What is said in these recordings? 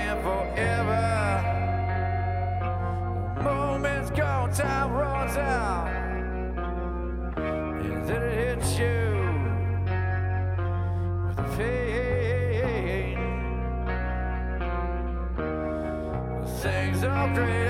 and forever. Moments go, time runs out. And then it hits you with pain. Things are great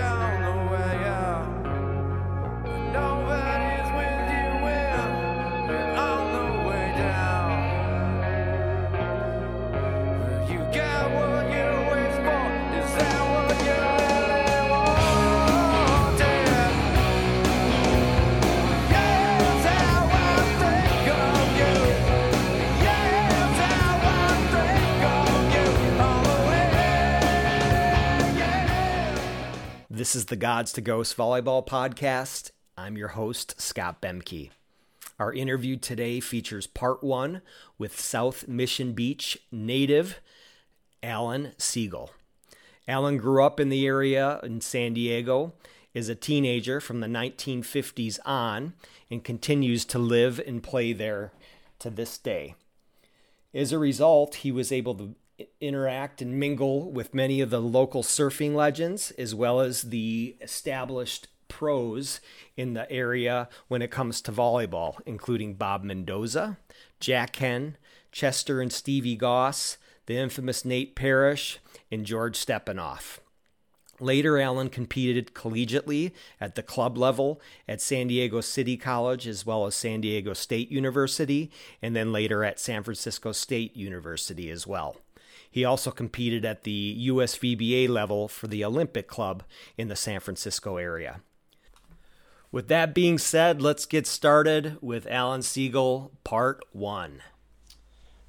This is the Gods to Ghosts Volleyball Podcast. I'm your host, Scott Bemke. Our interview today features part one with South Mission Beach native Alan Siegel. Alan grew up in the area in San Diego, is a teenager from the 1950s on, and continues to live and play there to this day. As a result, he was able to interact and mingle with many of the local surfing legends as well as the established pros in the area when it comes to volleyball, including Bob Mendoza, Jack Henn, Chester and Stevie Goss, the infamous Nate Parrish, and George Stepanoff. Later, Alan competed collegiately at the club level at San Diego City College as well as San Diego State University, and then later at San Francisco State University as well. He also competed at the USVBA level for the Olympic Club in the San Francisco area. With that being said, let's get started with Alan Siegel, part one.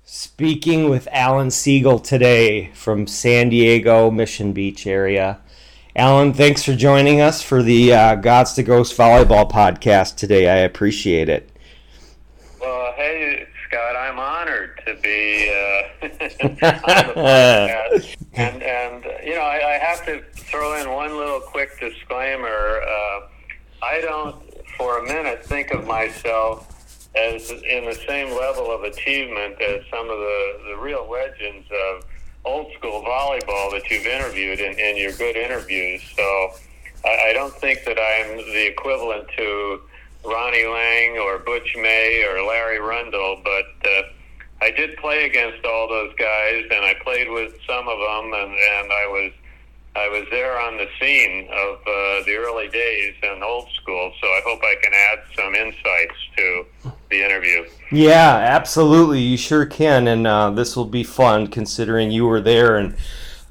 Speaking with Alan Siegel today from San Diego Mission Beach area. Alan, thanks for joining us for the uh, Gods to Ghost Volleyball podcast today. I appreciate it. Well, hey, Scott, I'm honored to be uh, on the podcast. And, and you know, I, I have to throw in one little quick disclaimer. Uh, I don't, for a minute, think of myself as in the same level of achievement as some of the, the real legends of old school volleyball that you've interviewed in, in your good interviews. So I, I don't think that I'm the equivalent to Ronnie Lang or Butch May or Larry Rundle, but uh, I did play against all those guys, and I played with some of them, and, and I was I was there on the scene of uh, the early days and old school. So I hope I can add some insights to the interview. Yeah, absolutely. You sure can. And uh, this will be fun considering you were there and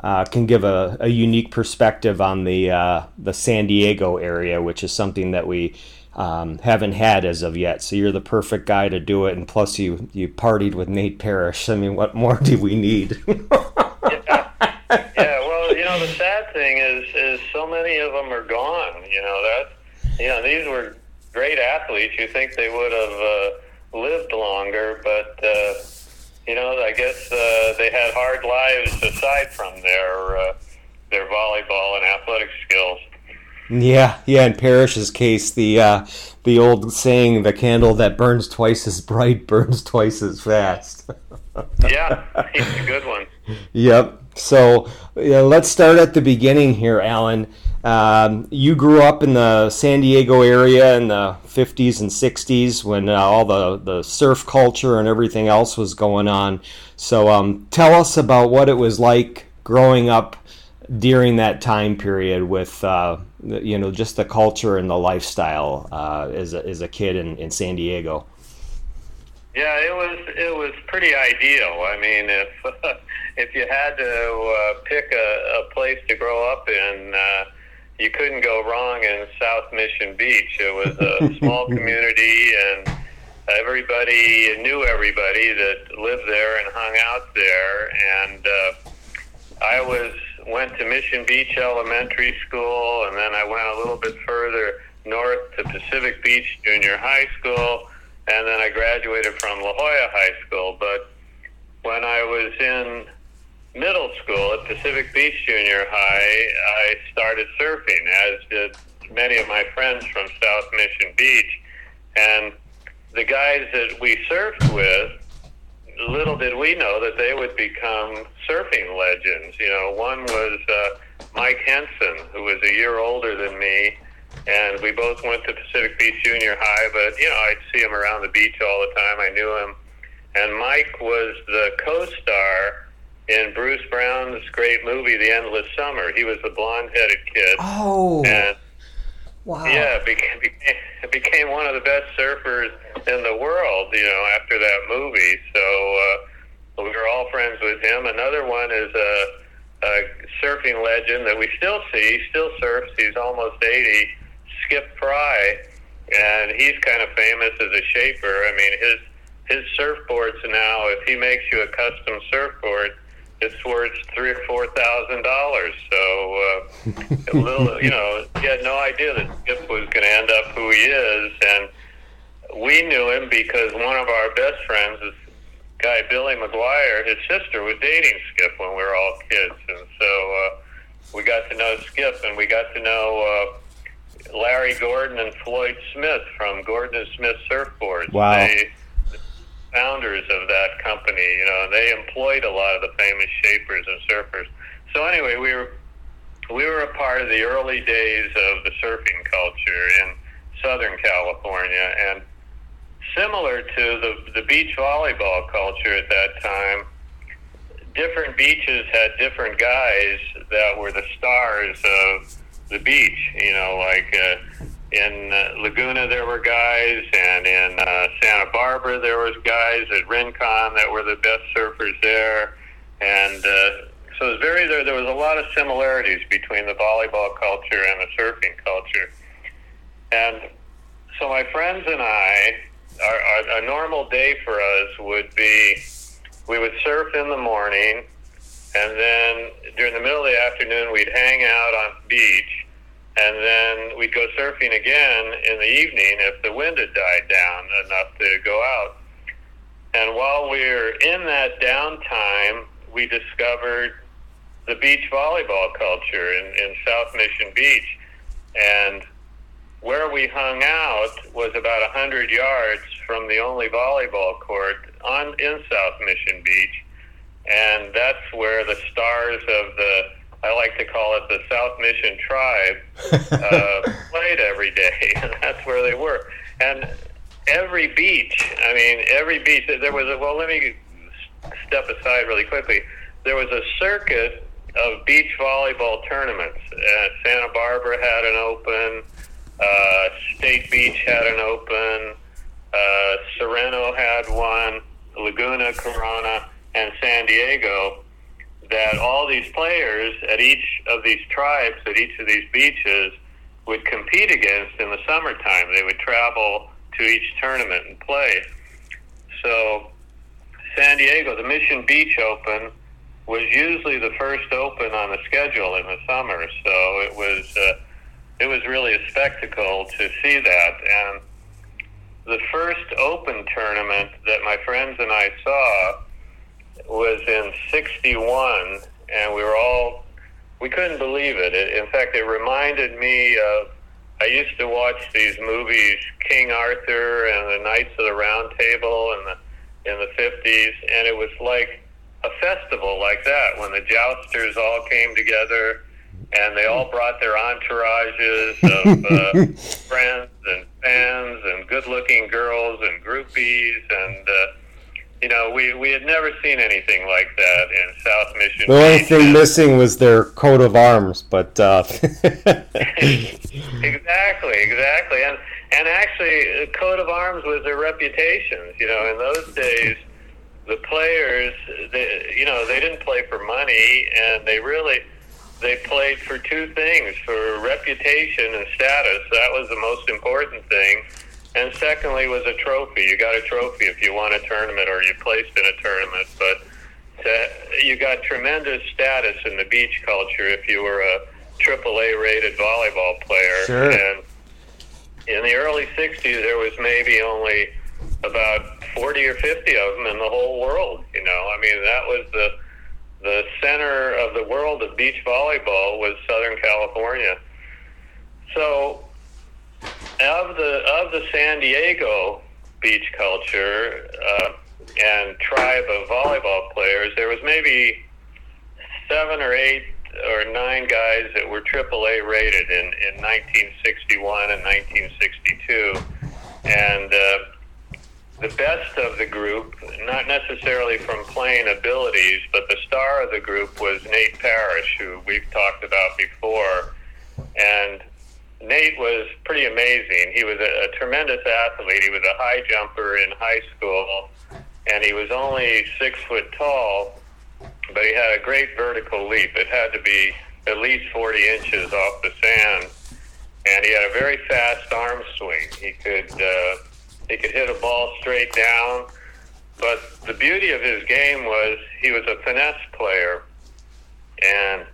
uh, can give a, a unique perspective on the, uh, the San Diego area, which is something that we um, haven't had as of yet. So you're the perfect guy to do it. And plus, you, you partied with Nate Parrish. I mean, what more do we need? yeah. yeah, well, you know, the sad thing is, is so many of them are gone. You know that, you know, these were great athletes. You think they would have uh, lived longer, but uh, you know, I guess uh, they had hard lives aside from their uh, their volleyball and athletic skills. Yeah, yeah. In Parrish's case, the uh, the old saying, "The candle that burns twice as bright burns twice as fast." yeah, it's a good one. Yep. So yeah, let's start at the beginning here, Alan. Um, you grew up in the San Diego area in the 50s and 60s when uh, all the, the surf culture and everything else was going on. So um, tell us about what it was like growing up during that time period with uh, you know just the culture and the lifestyle uh, as, a, as a kid in, in San Diego. Yeah, it was it was pretty ideal. I mean, if if you had to uh, pick a, a place to grow up in, uh, you couldn't go wrong in South Mission Beach. It was a small community, and everybody knew everybody that lived there and hung out there. And uh, I was went to Mission Beach Elementary School, and then I went a little bit further north to Pacific Beach Junior High School, and then I graduated from La Jolla High School. But when I was in middle school at Pacific Beach Junior High, I started surfing, as did many of my friends from South Mission Beach. And the guys that we surfed with, little did we know that they would become surfing legends. You know, one was uh, Mike Hynson, who was a year older than me, and we both went to Pacific Beach Junior High. But you know, I'd see him around the beach all the time. I knew him, and Mike was the co-star in Bruce Brown's great movie, The Endless Summer. He was the blonde-headed kid, Oh, and wow. yeah, became, became one of the best surfers in the world. You know, after that movie, so uh, we were all friends with him. Another one is a, a surfing legend that we still see. He still surfs. He's almost eighty. Skip Frye, and he's kind of famous as a shaper. I mean, his his surfboards now. If he makes you a custom surfboard. It's worth three or four thousand dollars. So, uh, a little, you know, he had no idea that Skip was going to end up who he is, and we knew him because one of our best friends, this guy Billy McGuire, his sister was dating Skip when we were all kids, and so uh, we got to know Skip, and we got to know uh, Larry Gordon and Floyd Smith from Gordon and Smith Surfboards. Wow. They, founders of that company, you know, they employed a lot of the famous shapers and surfers. So anyway, we were we were a part of the early days of the surfing culture in Southern California, and similar to the the beach volleyball culture at that time. Different beaches had different guys that were the stars of the beach. You know, like uh, in uh, Laguna there were guys, and in uh, Santa Barbara there was guys at Rincon that were the best surfers there, and uh, so it was very there. There was a lot of similarities between the volleyball culture and the surfing culture, and so my friends and I, our, our, a normal day for us would be we would surf in the morning, and then during the middle of the afternoon we'd hang out on beach and then we'd go surfing again in the evening if the wind had died down enough to go out. And while we were in that downtime, we discovered the beach volleyball culture in, in South Mission Beach. And where we hung out was about 100 yards from the only volleyball court on in South Mission Beach. And that's where the stars of the I like to call it the South Mission tribe, uh, played every day, and that's where they were. And every beach, I mean, every beach, there was a, well, let me step aside really quickly. There was a circuit of beach volleyball tournaments. Uh, Santa Barbara had an open, uh, State Beach had an open, uh, Sorrento had one, Laguna, Corona, and San Diego that all these players at each of these tribes, at each of these beaches, would compete against in the summertime. They would travel to each tournament and play. So, San Diego, the Mission Beach Open, was usually the first open on the schedule in the summer. So it was uh, it was really a spectacle to see that. And the first open tournament that my friends and I saw was in 61 and we were all we couldn't believe it. it in fact it reminded me of i used to watch these movies king arthur and the knights of the round table in the in the 50s and it was like a festival like that when the jousters all came together and they all brought their entourages of uh, friends and fans and good looking girls and groupies and uh, you know, we, we had never seen anything like that in South Mission. The only thing missing was their coat of arms, but uh, exactly, exactly, and and actually, coat of arms was their reputations. You know, in those days, the players, they, you know, they didn't play for money, and they really they played for two things: for reputation and status. That was the most important thing. And secondly, was a trophy. You got a trophy if you won a tournament or you placed in a tournament, but to, you got tremendous status in the beach culture if you were a AAA rated volleyball player. Sure. And in the early 60s, there was maybe only about 40 or 50 of them in the whole world. You know, I mean, that was the the center of the world of beach volleyball was Southern California. So, of the of the San Diego beach culture, uh, and tribe of volleyball players. There was maybe seven or eight or nine guys that were AAA rated in, in 1961 and 1962. And uh, the best of the group, not necessarily from playing abilities, but the star of the group was Nate Parrish, who we've talked about before. And Nate was pretty amazing. He was a, a tremendous athlete. He was a high jumper in high school, and he was only six foot tall, but he had a great vertical leap. It had to be at least 40 inches off the sand, and he had a very fast arm swing. He could uh, he could hit a ball straight down, but the beauty of his game was he was a finesse player, and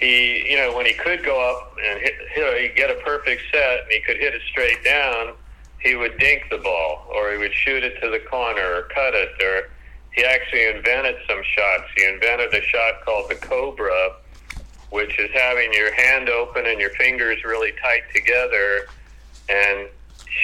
he, you know, when he could go up and hit, hit he'd get a perfect set and he could hit it straight down, he would dink the ball or he would shoot it to the corner or cut it or he actually invented some shots. He invented a shot called the Cobra, which is having your hand open and your fingers really tight together and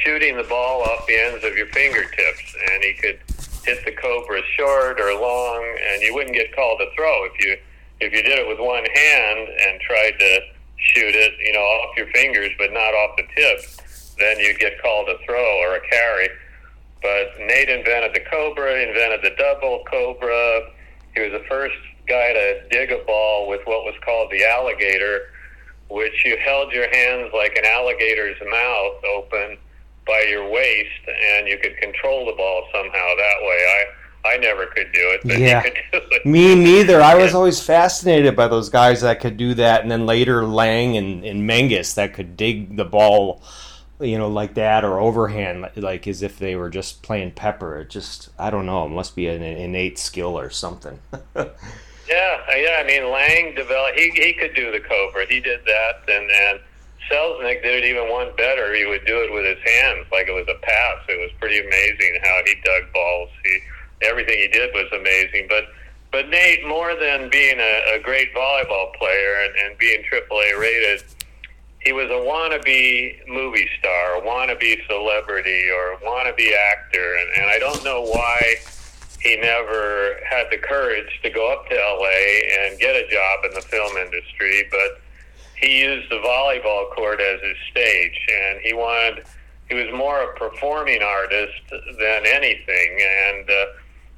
shooting the ball off the ends of your fingertips. And he could hit the Cobra short or long, and you wouldn't get called a throw if you if you did it with one hand and tried to shoot it, you know, off your fingers but not off the tip, then you'd get called a throw or a carry. But Nate invented the Cobra, invented the double Cobra. He was the first guy to dig a ball with what was called the alligator, which you held your hands like an alligator's mouth open by your waist, and you could control the ball somehow that way. I I never could do it, but Yeah. could do it. Me neither. I was always fascinated by those guys that could do that, and then later Lang and, and Menges that could dig the ball, you know, like that or overhand, like- like as if they were just playing pepper. It just, I don't know. It must be an innate skill or something. Yeah, uh, yeah. I mean, Lang developed. He he could do the Cobra. He did that, and and Selznick did it even one better. He would do it with his hands, like it was a pass. It was pretty amazing how he dug balls. He everything he did was amazing. But but Nate, more than being a, a great volleyball player and, and being AAA rated, he was a wannabe movie star, a wannabe celebrity, or a wannabe actor, and, and I don't know why he never had the courage to go up to LA and get a job in the film industry, but he used the volleyball court as his stage, and he wanted. He was more a performing artist than anything, and uh,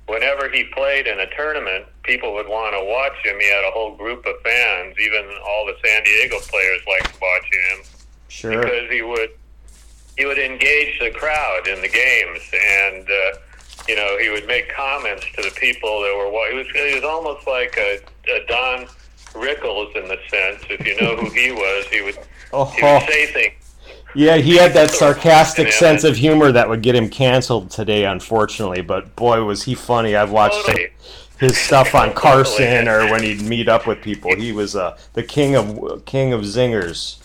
whenever he played in a tournament, people would want to watch him. He had a whole group of fans. Even all the San Diego players liked watching him Sure. because he would he would engage the crowd in the games, and uh, you know he would make comments to the people that were. He was he was almost like a, a Don Rickles in the sense. If you know who he was, he would he Oh, would say things. Yeah, he had that sarcastic sense of humor that would get him canceled today, unfortunately. But boy, was he funny! I've watched Totally. his stuff on Carson or when he'd meet up with people. He was uh, the king of king of zingers.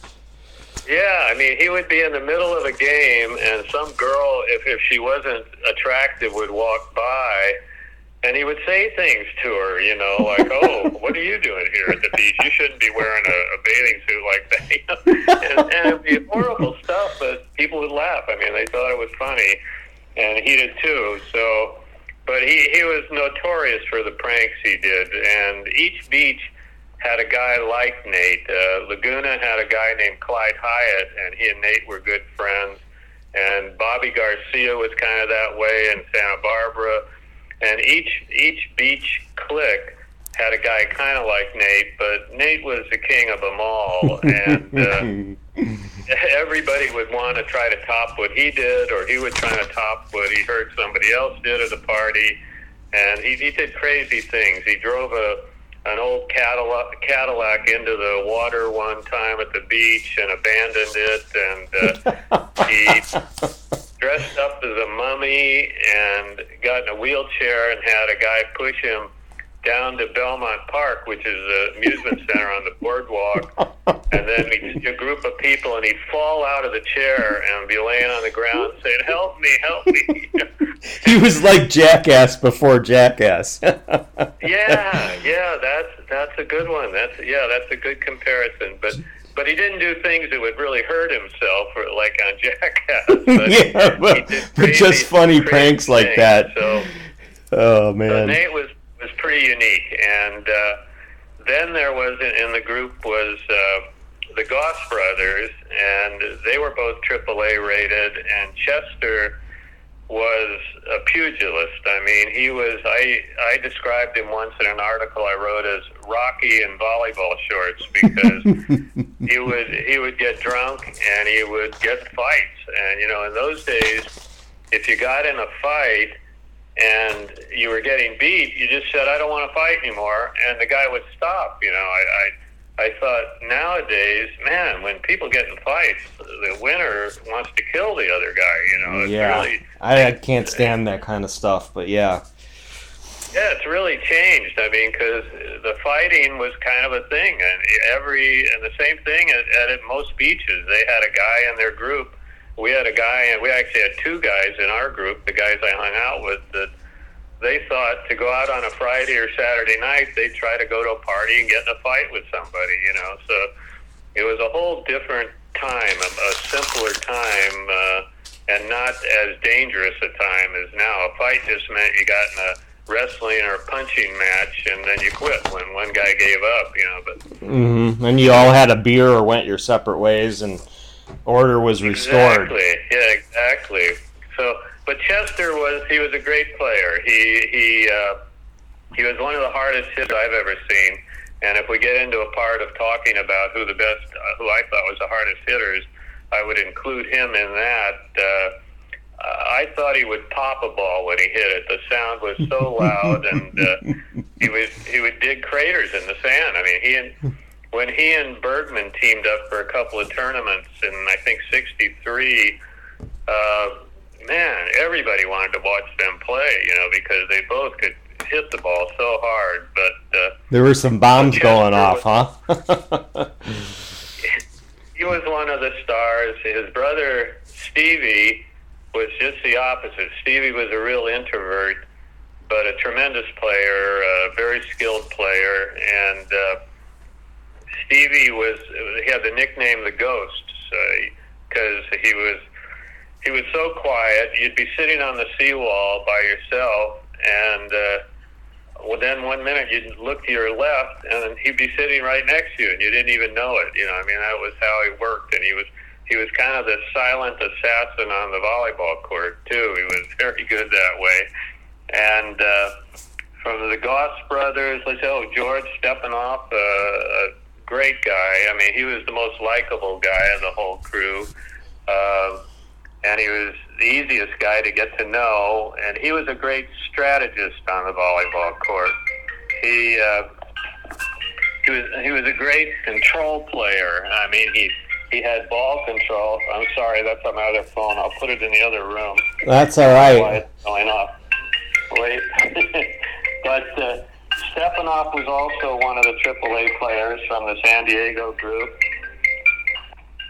Yeah, I mean, he would be in the middle of a game, and some girl, if, if she wasn't attractive, would walk by, and he would say things to her, you know, like, "Oh, what are you doing here at the beach? You shouldn't be wearing a, a bathing suit like that." You know? and, and it'd be horrible stuff, but people would laugh. I mean, they thought it was funny, and he did too. So, but he he was notorious for the pranks he did, and each beach had a guy like Nate. Uh, Laguna had a guy named Clyde Hyatt, and he and Nate were good friends. And Bobby Garcia was kind of that way in Santa Barbara. And each each beach clique had a guy kind of like Nate, but Nate was the king of them all. And uh, everybody would want to try to top what he did, or he would try to top what he heard somebody else did at a party. And he, he did crazy things. He drove a an old Cadillac, Cadillac into the water one time at the beach and abandoned it. And uh, he dressed up as a mummy and got in a wheelchair and had a guy push him down to Belmont Park, which is an amusement center on the boardwalk. And then see a group of people, and he'd fall out of the chair and be laying on the ground saying, "Help me, help me!" he was like Jackass before Jackass. yeah, yeah, that's that's a good one. That's yeah, that's a good comparison. But but he didn't do things that would really hurt himself, or like on Jackass. But yeah, but, but just funny crazy pranks like that. So Oh So man. Nate was was pretty unique, and uh, then there was in the group was uh, the Goss brothers, and they were both AAA rated, and Chester was a pugilist. I mean, he was. I I described him once in an article I wrote as Rocky in volleyball shorts because he would he would get drunk and he would get fights, and you know, in those days, if you got in a fight and you were getting beat, you just said, "I don't want to fight anymore," and the guy would stop. You know, I. I I thought nowadays, man, when people get in fights, the winner wants to kill the other guy. You know, it's Yeah. really I, I can't stand that kind of stuff, but yeah. Yeah, it's really changed. I mean, because the fighting was kind of a thing, and every and the same thing at, at most beaches. They had a guy in their group. We had a guy, and we actually had two guys in our group. The guys I hung out with that they thought to go out on a Friday or Saturday night, they'd try to go to a party and get in a fight with somebody. You know, so it was a whole different time, a, a simpler time. Uh, and not as dangerous a time as now. A fight just meant you got in a wrestling or punching match, and then you quit when one guy gave up. You know, but mm-hmm. And you all had a beer or went your separate ways, and order was restored. exactly, yeah, exactly. So, but Chester was he was a great player. He he uh, he was one of the hardest hitters I've ever seen. And if we get into a part of talking about who the best, uh, who I thought was the hardest hitters, I would include him in that. Uh, I thought he would pop a ball when he hit it. The sound was so loud, and uh, he would he would dig craters in the sand. I mean, he and when he and Bergman teamed up for a couple of tournaments in I think '63. Uh, man, everybody wanted to watch them play, you know, because they both could hit the ball so hard. But uh, There were some bombs going off, was- huh? he was one of the stars. His brother Stevie was just the opposite. Stevie was a real introvert, but a tremendous player, a very skilled player, and uh, Stevie was he had the nickname the Ghost because he was he was so quiet. You'd be sitting on the seawall by yourself, and uh, well, then one minute you'd look to your left, and he'd be sitting right next to you, and you didn't even know it. You know, I mean, that was how he worked, and he was he was kind of the silent assassin on the volleyball court too. He was very good that way, and. Uh, from the Goss brothers, let's say, oh, George Stepanoff, uh, a great guy. I mean, he was the most likable guy of the whole crew. Um, and he was the easiest guy to get to know, and he was a great strategist on the volleyball court. He uh, he was he was a great control player. I mean, he he had ball control. I'm sorry, that's on my other phone. I'll put it in the other room That's all right. going off. Wait. but uh, Stepanoff was also one of the AAA players from the San Diego group.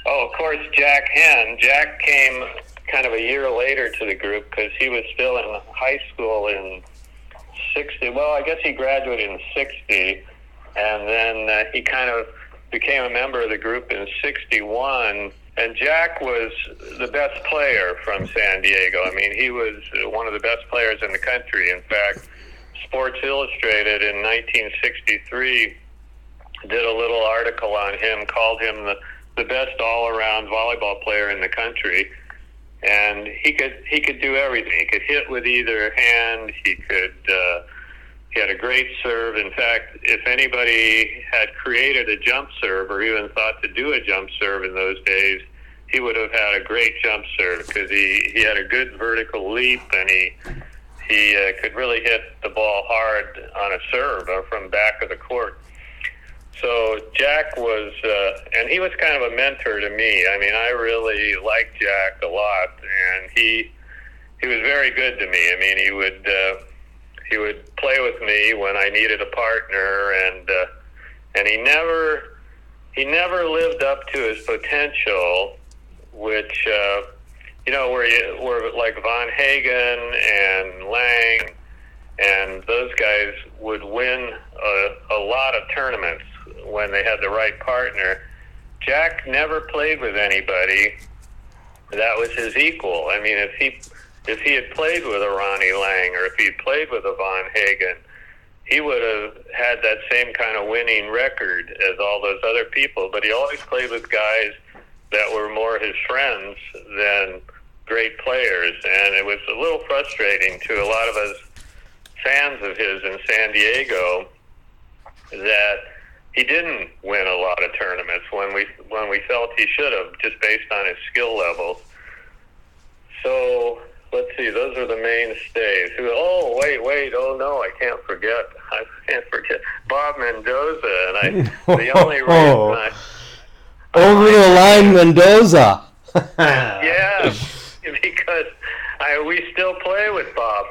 Oh, of course, Jack Henn. Jack came kind of a year later to the group because he was still in high school in 60. Well, I guess he graduated in 60, and then uh, he kind of became a member of the group in 61. And Jack was the best player from San Diego. I mean, he was one of the best players in the country. In fact, Sports Illustrated in 1963 did a little article on him, called him the, the best all-around volleyball player in the country. And he could he could do everything. He could hit with either hand. He could uh, he had a great serve. In fact, if anybody had created a jump serve or even thought to do a jump serve in those days, he would have had a great jump serve because he, he had a good vertical leap and he he uh, could really hit the ball hard on a serve or from back of the court. So Jack was, uh, and he was kind of a mentor to me. I mean, I really liked Jack a lot, and he he was very good to me. I mean, he would uh, he would play with me when I needed a partner, and uh, and he never he never lived up to his potential, which uh, you know where you where like Von Hagen and Lang and those guys would win a, a lot of tournaments when they had the right partner. Jack never played with anybody that was his equal. I mean, if he if he had played with a Ronnie Lang or if he played with a Von Hagen, he would have had that same kind of winning record as all those other people. But he always played with guys that were more his friends than great players, and it was a little frustrating to a lot of us fans of his in San Diego that he didn't win a lot of tournaments when we when we felt he should have, just based on his skill levels. So let's see, those are the mainstays. Who? Oh, wait, wait. Oh no, I can't forget. I can't forget Bob Mendoza, and I. The only oh. reason I. Over the line, Mendoza. Yeah, because I we still play with Bob.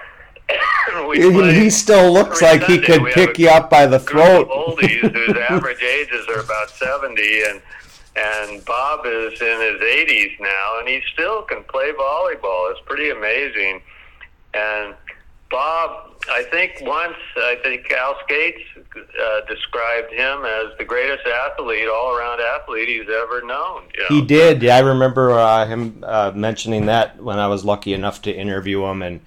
he still looks like he could We pick you up by the throat. oldies whose average ages are about 70 and and Bob is in his 80s now and he still can play volleyball. It's pretty amazing. And Bob, I think once I think Al Scates uh, described him as the greatest athlete, all-around athlete he's ever known. You know? He did. Yeah, I remember uh, him uh, mentioning that when I was lucky enough to interview him, and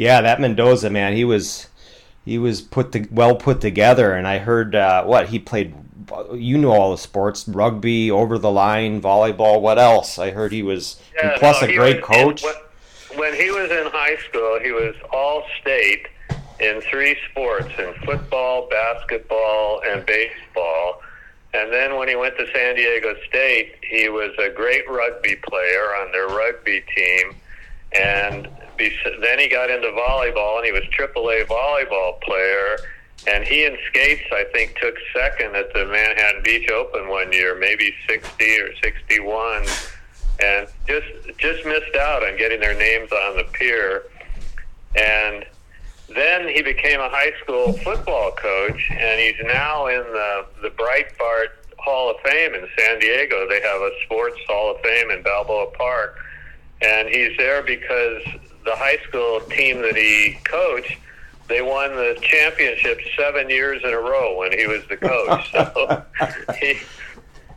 yeah, that Mendoza man, he was he was put to, well put together, and I heard uh, what he played. You know all the sports: rugby, over the line, volleyball. What else? I heard he was and plus no, a great was- coach. When he was in high school, he was all state in three sports in football, basketball, and baseball. And then when he went to San Diego State, he was a great rugby player on their rugby team. And then he got into volleyball, and he was AAA volleyball player. And he and Scates, I think, took second at the Manhattan Beach Open one year, maybe 60 or 61 and just just missed out on getting their names on the pier. And then he became a high school football coach, and he's now in the the Breitbard Hall of Fame in San Diego. They have a sports Hall of Fame in Balboa Park, and he's there because the high school team that he coached. They won the championship seven years in a row when he was the coach. So he,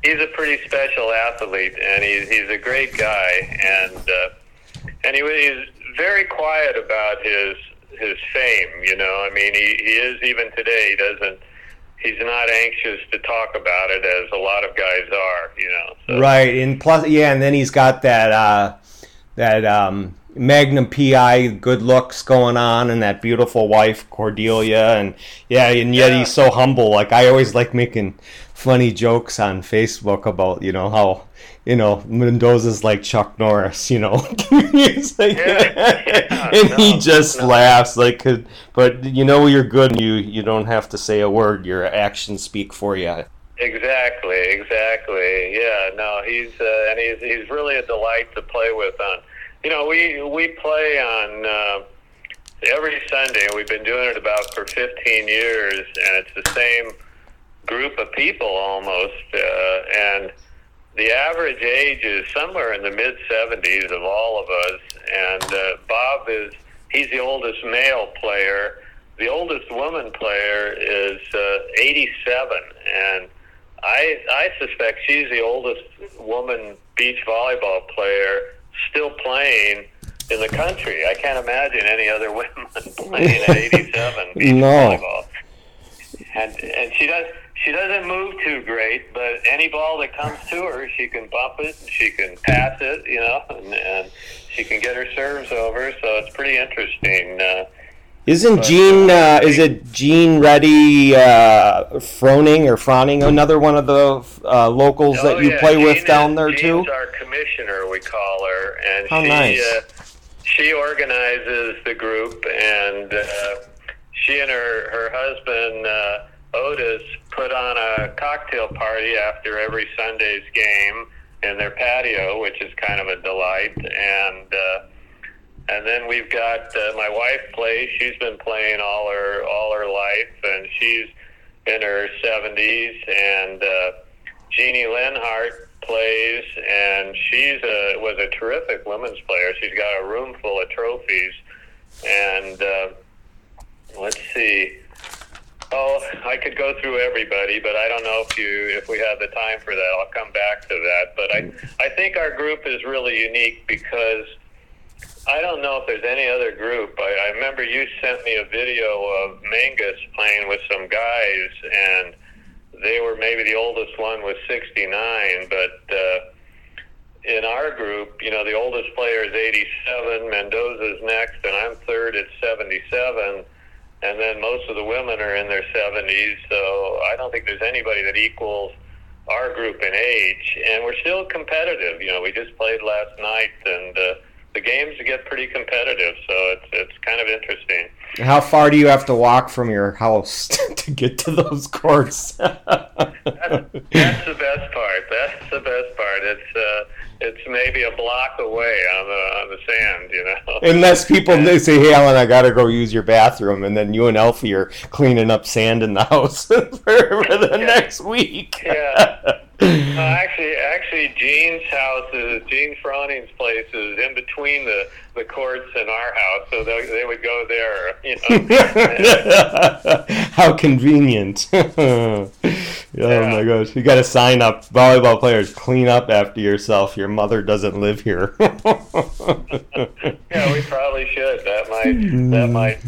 he's a pretty special athlete, and he's he's a great guy, and uh, and he, he's very quiet about his his fame. You know, I mean, he he is even today. He doesn't. He's not anxious to talk about it as a lot of guys are. You know. So, Right, and plus, yeah, and then he's got that uh, that um, Magnum PI good looks going on, and that beautiful wife Cordelia, and yeah, and yet Yeah. he's so humble. Like I always like making funny jokes on Facebook about you know how you know Mendoza's like Chuck Norris, you know, like- Yeah, and he just no. laughs like, but you know you're good, and you you don't have to say a word. Your actions speak for you. Exactly, exactly. Yeah, no, he's uh, and he's he's really a delight to play with. On, you know, we we play on uh, every Sunday. We've been doing it about for 15 years, and it's the same group of people almost. Uh, and the average age is somewhere in the mid 70s of all of us. And uh, Bob is he's the oldest male player. The oldest woman player is uh, 87, and I I suspect she's the oldest woman beach volleyball player still playing in the country. I can't imagine any other women playing at 87 beach No. volleyball. And and she does she doesn't move too great, but any ball that comes to her, she can bump it, she can pass it, you know, and, and she can get her serves over. So it's pretty interesting. Uh, Isn't But, Gene? uh, Uh, is it Gene Reddy uh, Froning or Froning? Another one of the uh, locals that Oh, you yeah, play with Jean down there Jean's too? our commissioner, we call her, and How she nice. uh, she organizes the group, and uh, she and her her husband uh, Otis put on a cocktail party after every Sunday's game in their patio, which is kind of a delight, and. And then we've got uh, my wife plays. She's been playing all her all her life, and she's in her seventies. And uh, Jeannie Lenhart plays, and she's a was a terrific women's player. She's got a room full of trophies. And uh, let's see. Oh, I could go through everybody, but I don't know if you if we have the time for that. I'll come back to that. But I I think our group is really unique because I don't know if there's any other group. I, I remember you sent me a video of Menges playing with some guys, and they were maybe the oldest one was 69, but uh, in our group, you know, the oldest player is 87, Mendoza's next, and I'm third at 77. And then most of the women are in their 70s, so I don't think there's anybody that equals our group in age. And we're still competitive. You know, we just played last night, and uh, the games get pretty competitive, so it's it's kind of interesting. How far do you have to walk from your house to get to those courts? That's, that's the best part. That's the best part. It's uh, it's maybe a block away on the on the sand, you know. Unless people they say, "Hey, Alan, I gotta go use your bathroom," and then you and Elfie are cleaning up sand in the house for, for the Yeah. next week. Yeah. Uh, actually, actually, Gene's house is Gene Froning's place is in between the the courts and our house, so they, they would go there. You know. How convenient. oh my gosh. You got to sign up. Volleyball players, clean up after yourself. Your mother doesn't live here. yeah, we probably should. That might that might.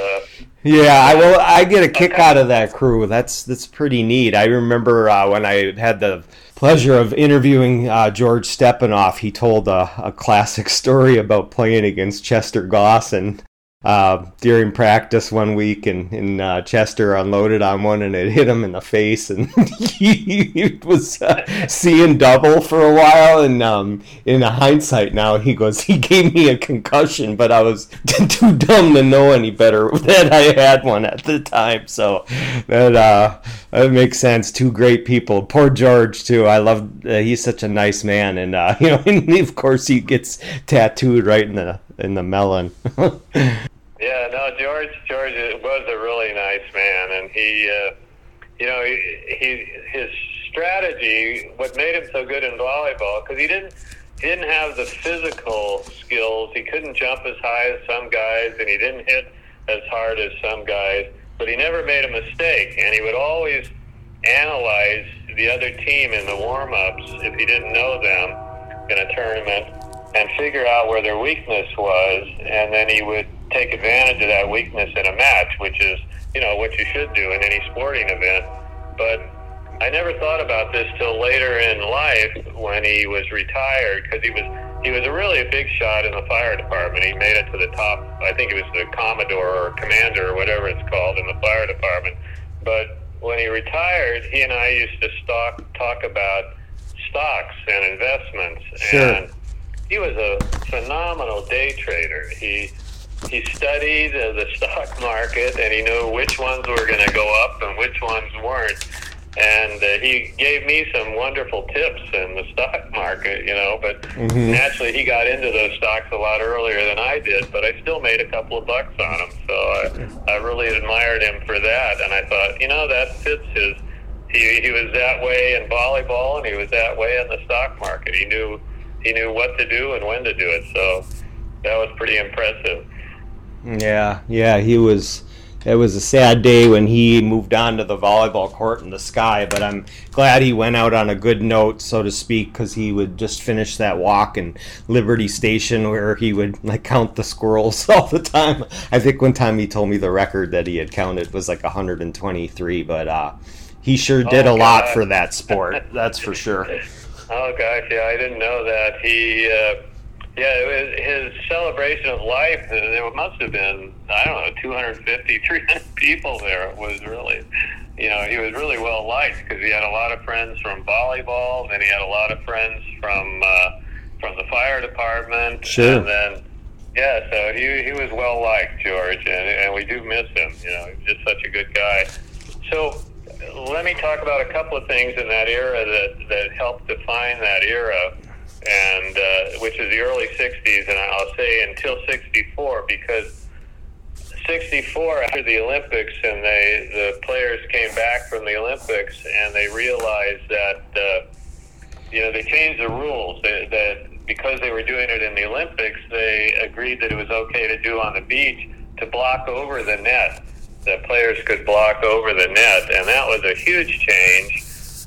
Uh, Yeah, I will. I get a kick out of that crew. That's that's pretty neat. I remember uh, when I had the pleasure of interviewing uh, George Stepanoff. He told a, a classic story about playing against Chester Goss and uh, during practice one week, and, and uh, Chester unloaded on one and it hit him in the face, and he was uh, seeing double for a while. And um, in hindsight now, he goes, he gave me a concussion, but I was too dumb to know any better that I had one at the time. So that uh, that makes sense. Two great people. Poor George too. I love. Uh, he's such a nice man, and uh, you know, and of course he gets tattooed right in the in the melon. Yeah, no, George. George was a really nice man, and he, uh, you know, he, he his strategy, what made him so good in volleyball, because he didn't he didn't have the physical skills. He couldn't jump as high as some guys, and he didn't hit as hard as some guys. But he never made a mistake, and he would always analyze the other team in the warm ups if he didn't know them in a tournament and figure out where their weakness was, and then he would take advantage of that weakness in a match, which is, you know, what you should do in any sporting event. But I never thought about this till later in life when he was retired, because he was he was a really a big shot in the fire department. He made it to the top. I think it was the commodore or commander or whatever it's called in the fire department. But when he retired, he and I used to talk talk about stocks and investments Sure. and he was a phenomenal day trader. He he studied uh, the stock market and he knew which ones were going to go up and which ones weren't. And uh, he gave me some wonderful tips in the stock market, you know. But Mhm. naturally, he got into those stocks a lot earlier than I did. But I still made a couple of bucks on them, so I, I really admired him for that. And I thought, you know, that fits his. He he was that way in volleyball, and he was that way in the stock market. He knew he knew what to do and when to do it. So that was pretty impressive. Yeah, yeah, he was. It was a sad day when he moved on to the volleyball court in the sky, but I'm glad he went out on a good note, so to speak, because he would just finish that walk in Liberty Station where he would like count the squirrels all the time. I think one time he told me the record that he had counted was like 123, but uh, he sure did Oh, a lot for that sport. That's for sure. Oh gosh, yeah, I didn't know that. He, uh, yeah, it was his celebration of life. uh, There must have been, I don't know, 250, 300 people there. It was really, you know, he was really well liked because he had a lot of friends from volleyball, and he had a lot of friends from uh, from the fire department. Sure. And then, yeah, so he he was well liked, George, and and we do miss him. You know, he was just such a good guy. So let me talk about a couple of things in that era that, that helped define that era, and uh, which is the early '60s, and I'll say until '64 because '64 after the Olympics, and they the players came back from the Olympics, and they realized that uh, you know they changed the rules that, that because they were doing it in the Olympics, they agreed that it was okay to do on the beach to block over the net that players could block over the net, and that was a huge change.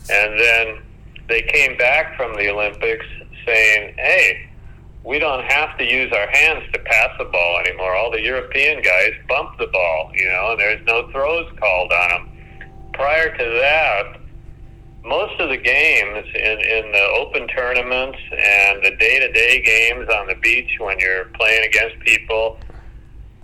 And then they came back from the Olympics saying, "Hey, we don't have to use our hands to pass the ball anymore. All the European guys bump the ball, you know, and there's no throws called on them. Prior to that, most of the games in, in the open tournaments and the day to day games on the beach when you're playing against people,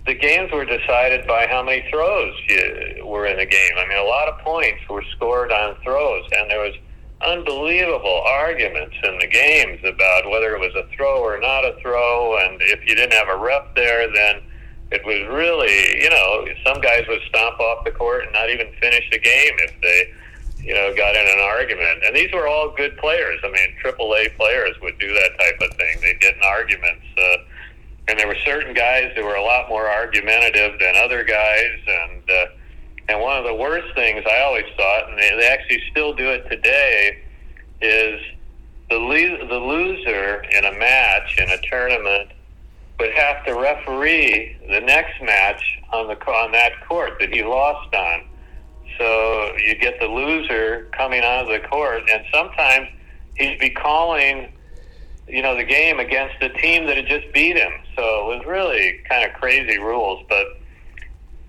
the games were decided by how many throws you were in the game. I mean, a lot of points were scored on throws, and there was unbelievable arguments in the games about whether it was a throw or not a throw, and if you didn't have a ref there, then it was really, you know, some guys would stomp off the court and not even finish the game if they, you know, got in an argument. And these were all good players. I mean, AAA players would do that type of thing. They'd get in arguments. Uh, and there were certain guys that were a lot more argumentative than other guys, and uh, and one of the worst things I always thought, and they, they actually still do it today, is the le- the loser in a match in a tournament would have to referee the next match on the on that court that he lost on. So you get the loser coming onto the court, and sometimes he'd be calling you know, the game against the team that had just beat him. So it was really kind of crazy rules. But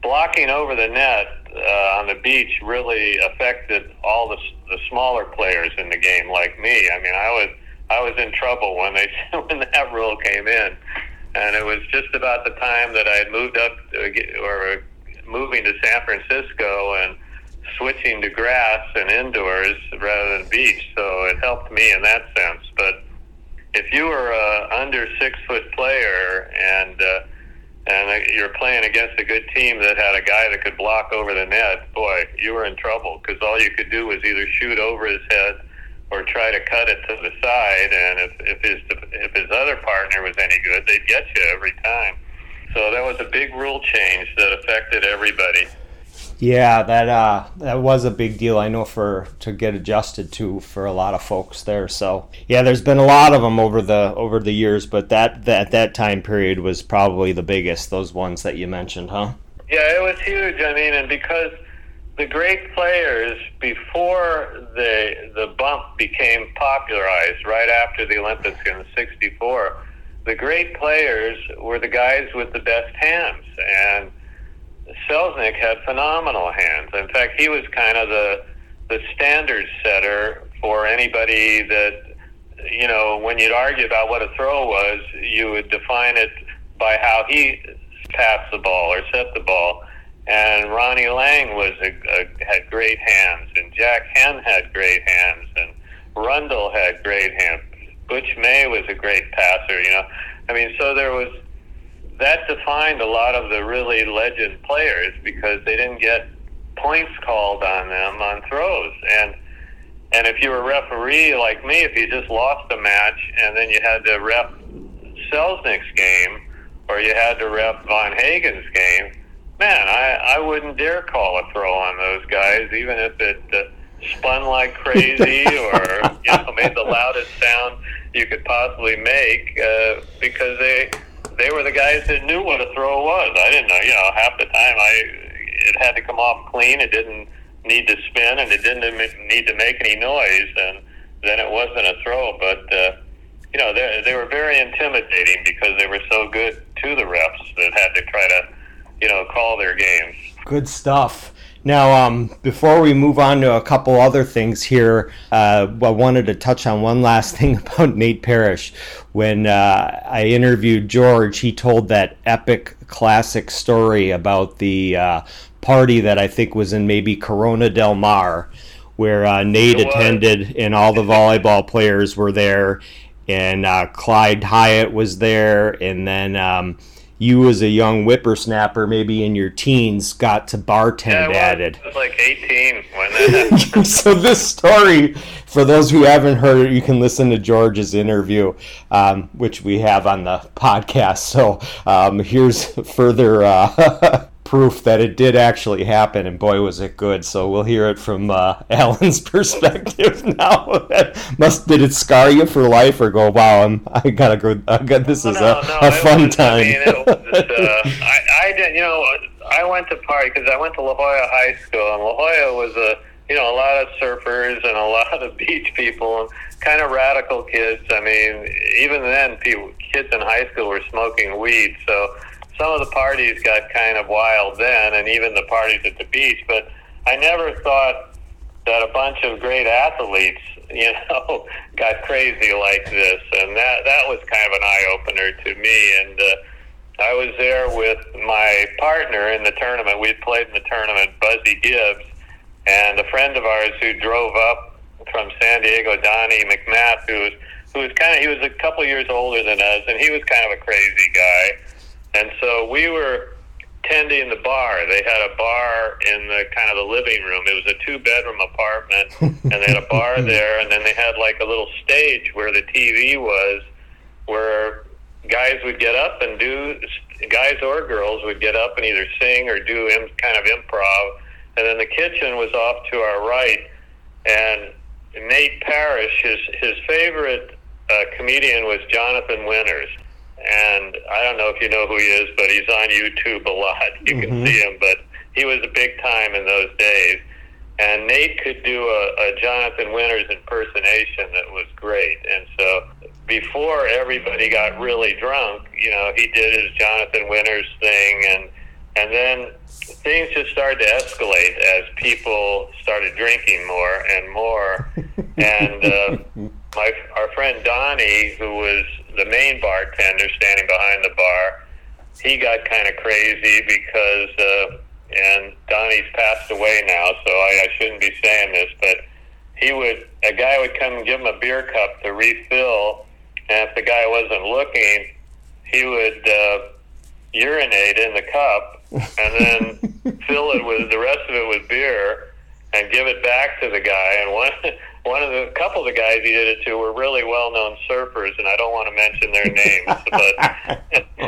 blocking over the net uh, on the beach really affected all the, the smaller players in the game, like me. I mean, I was I was in trouble when they when that rule came in, and it was just about the time that I had moved up to or moving to San Francisco and switching to grass and indoors rather than beach. So it helped me in that sense, but if you were a under six foot player and uh, and you're playing against a good team that had a guy that could block over the net, boy, you were in trouble because all you could do was either shoot over his head or try to cut it to the side. And if, if his if his other partner was any good, they'd get you every time. So that was a big rule change that affected everybody. Yeah, that uh, that was a big deal. I know for to get adjusted to for a lot of folks there. So yeah, there's been a lot of them over the over the years, but that that that time period was probably the biggest. Those ones that you mentioned, huh? Yeah, it was huge. I mean, and because the great players before the the bump became popularized right after the Olympics in '64, the great players were the guys with the best hands and Selznick had phenomenal hands. In fact, he was kind of the the standard setter for anybody that you know when you'd argue about what a throw was, you would define it by how he passed the ball or set the ball. And Ronnie Lang was a, a, had great hands, and Jack Henn had great hands, and Rundle had great hands. Butch May was a great passer. You know, I mean, so there was that defined a lot of the really legend players because they didn't get points called on them on throws. And and if you were a referee like me if you just lost a match and then you had to ref Selznick's game or you had to ref Von Hagen's game man I I wouldn't dare call a throw on those guys even if it uh, spun like crazy or you know made the loudest sound you could possibly make uh, because they they were the guys that knew what a throw was. I didn't know. You know, half the time I it had to come off clean. It didn't need to spin, and it didn't need to make any noise. And then it wasn't a throw. But uh, you know, they they were very intimidating because they were so good to the refs that had to try to you know call their games. Good stuff. Now, um, before we move on to a couple other things here, uh, I wanted to touch on one last thing about Nate Parrish. When uh, I interviewed George, he told that epic classic story about the uh, party that I think was in maybe Corona del Mar, where uh, Nate attended and all the volleyball players were there, and uh, Clyde Hyatt was there, and then. Um, you as a young whippersnapper, maybe in your teens, got to bartend Yeah, it was, at it. I was like 18 when that happened. so this story, for those who haven't heard it, you can listen to George's interview, um, which we have on the podcast. So um, here's further uh, proof that it did actually happen, and boy, was it good. So we'll hear it from uh, Alan's perspective now. Must did it scar you for life, or go, wow, I'm, I gotta go. I got, this is no, a, no, a fun was, time. I mean, was, uh, I, I did, you know, I went to party because I went to La Jolla High School, and La Jolla was a you know, a lot of surfers and a lot of beach people, and kind of radical kids. I mean, even then, people, kids in high school were smoking weed. So some of the parties got kind of wild then, and even the parties at the beach. But I never thought that a bunch of great athletes, you know, got crazy like this, and that that was kind of an eye opener to me. And uh, I was there with my partner in the tournament. We played in the tournament, Buzzy Gibbs, and a friend of ours who drove up from San Diego, Donnie McMath, who was who was kind of he was a couple years older than us, and he was kind of a crazy guy. And so we were tending the bar. They had a bar in the kind of the living room. It was a two bedroom apartment, and they had a bar there, and then they had like a little stage where the TV was, where guys would get up and do guys or girls would get up and either sing or do im- kind of improv, and then the kitchen was off to our right, and Nate Parrish, his his favorite uh, comedian was Jonathan Winters. And I don't know if you know who he is, but he's on YouTube a lot. You can see him, but he was a big time in those days. And Nate could do a, a Jonathan Winters impersonation that was great. And so before everybody got really drunk, you know, he did his Jonathan Winters thing, and and then things just started to escalate as people started drinking more and more. and uh, my our friend Donnie, who was the main bartender standing behind the bar, he got kind of crazy because, uh, and Donnie's passed away now, so I, I shouldn't be saying this, but he would a guy would come and give him a beer cup to refill, and if the guy wasn't looking, he would uh, urinate in the cup and then fill it with the rest of it with beer and give it back to the guy. And one one of the couple of the guys he did it to were really well known surfers, and I don't want to mention their names, but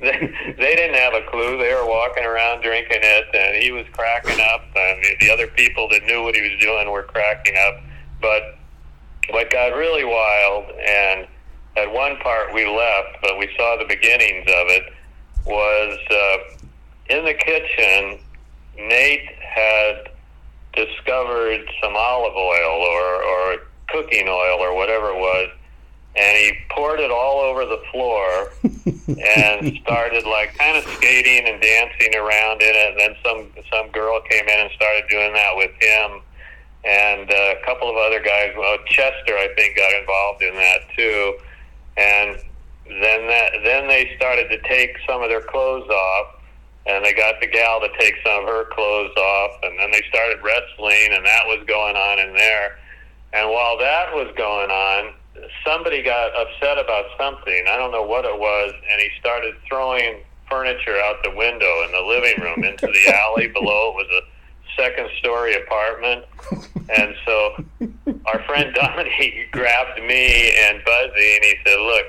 they, they didn't have a clue. They were walking around drinking it, and he was cracking up, and the, the other people that knew what he was doing were cracking up. But what got really wild, and at one part we left, but we saw the beginnings of it, was uh, in the kitchen. Nate had discovered some olive oil or, or cooking oil or whatever it was, and he poured it all over the floor and started like kind of skating and dancing around in it. And then some some girl came in and started doing that with him, and uh, a couple of other guys. Well, Chester, I think, got involved in that too, and then that then they started to take some of their clothes off and they got the gal to take some of her clothes off, and then they started wrestling, and that was going on in there. And while that was going on, somebody got upset about something. I don't know what it was, and he started throwing furniture out the window in the living room into the alley below. It was a second story apartment. And so our friend Donnie grabbed me and Buzzy, and he said, Look,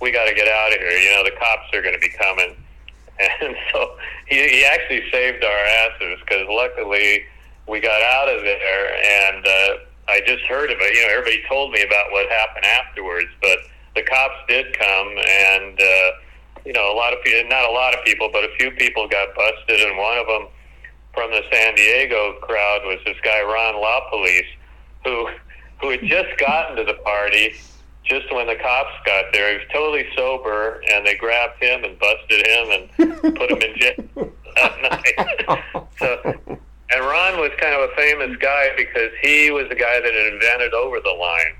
we got to get out of here. You know, the cops are going to be coming. And so he, he actually saved our asses because luckily we got out of there. And uh, I just heard of it. You know, everybody told me about what happened afterwards, but the cops did come, and uh, you know, a lot of people, not a lot of people, but a few people got busted, and one of them from the San Diego crowd was this guy Ron LaPolice, who who had just gotten to the party just when the cops got there. He was totally sober, and they grabbed him and busted him and put him in jail that night. so, and Ron was kind of a famous guy because he was the guy that invented over the line,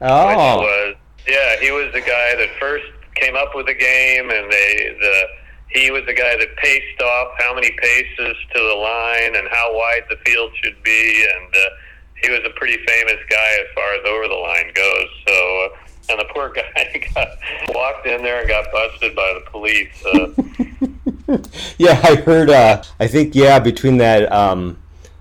which Oh, was yeah, he was the guy that first came up with the game, and they the he was the guy that paced off how many paces to the line and how wide the field should be, and uh, he was a pretty famous guy as far as over the line goes. So, uh, and the poor guy got walked in there and got busted by the police. Uh, yeah, I heard. Uh, I think yeah, between that um,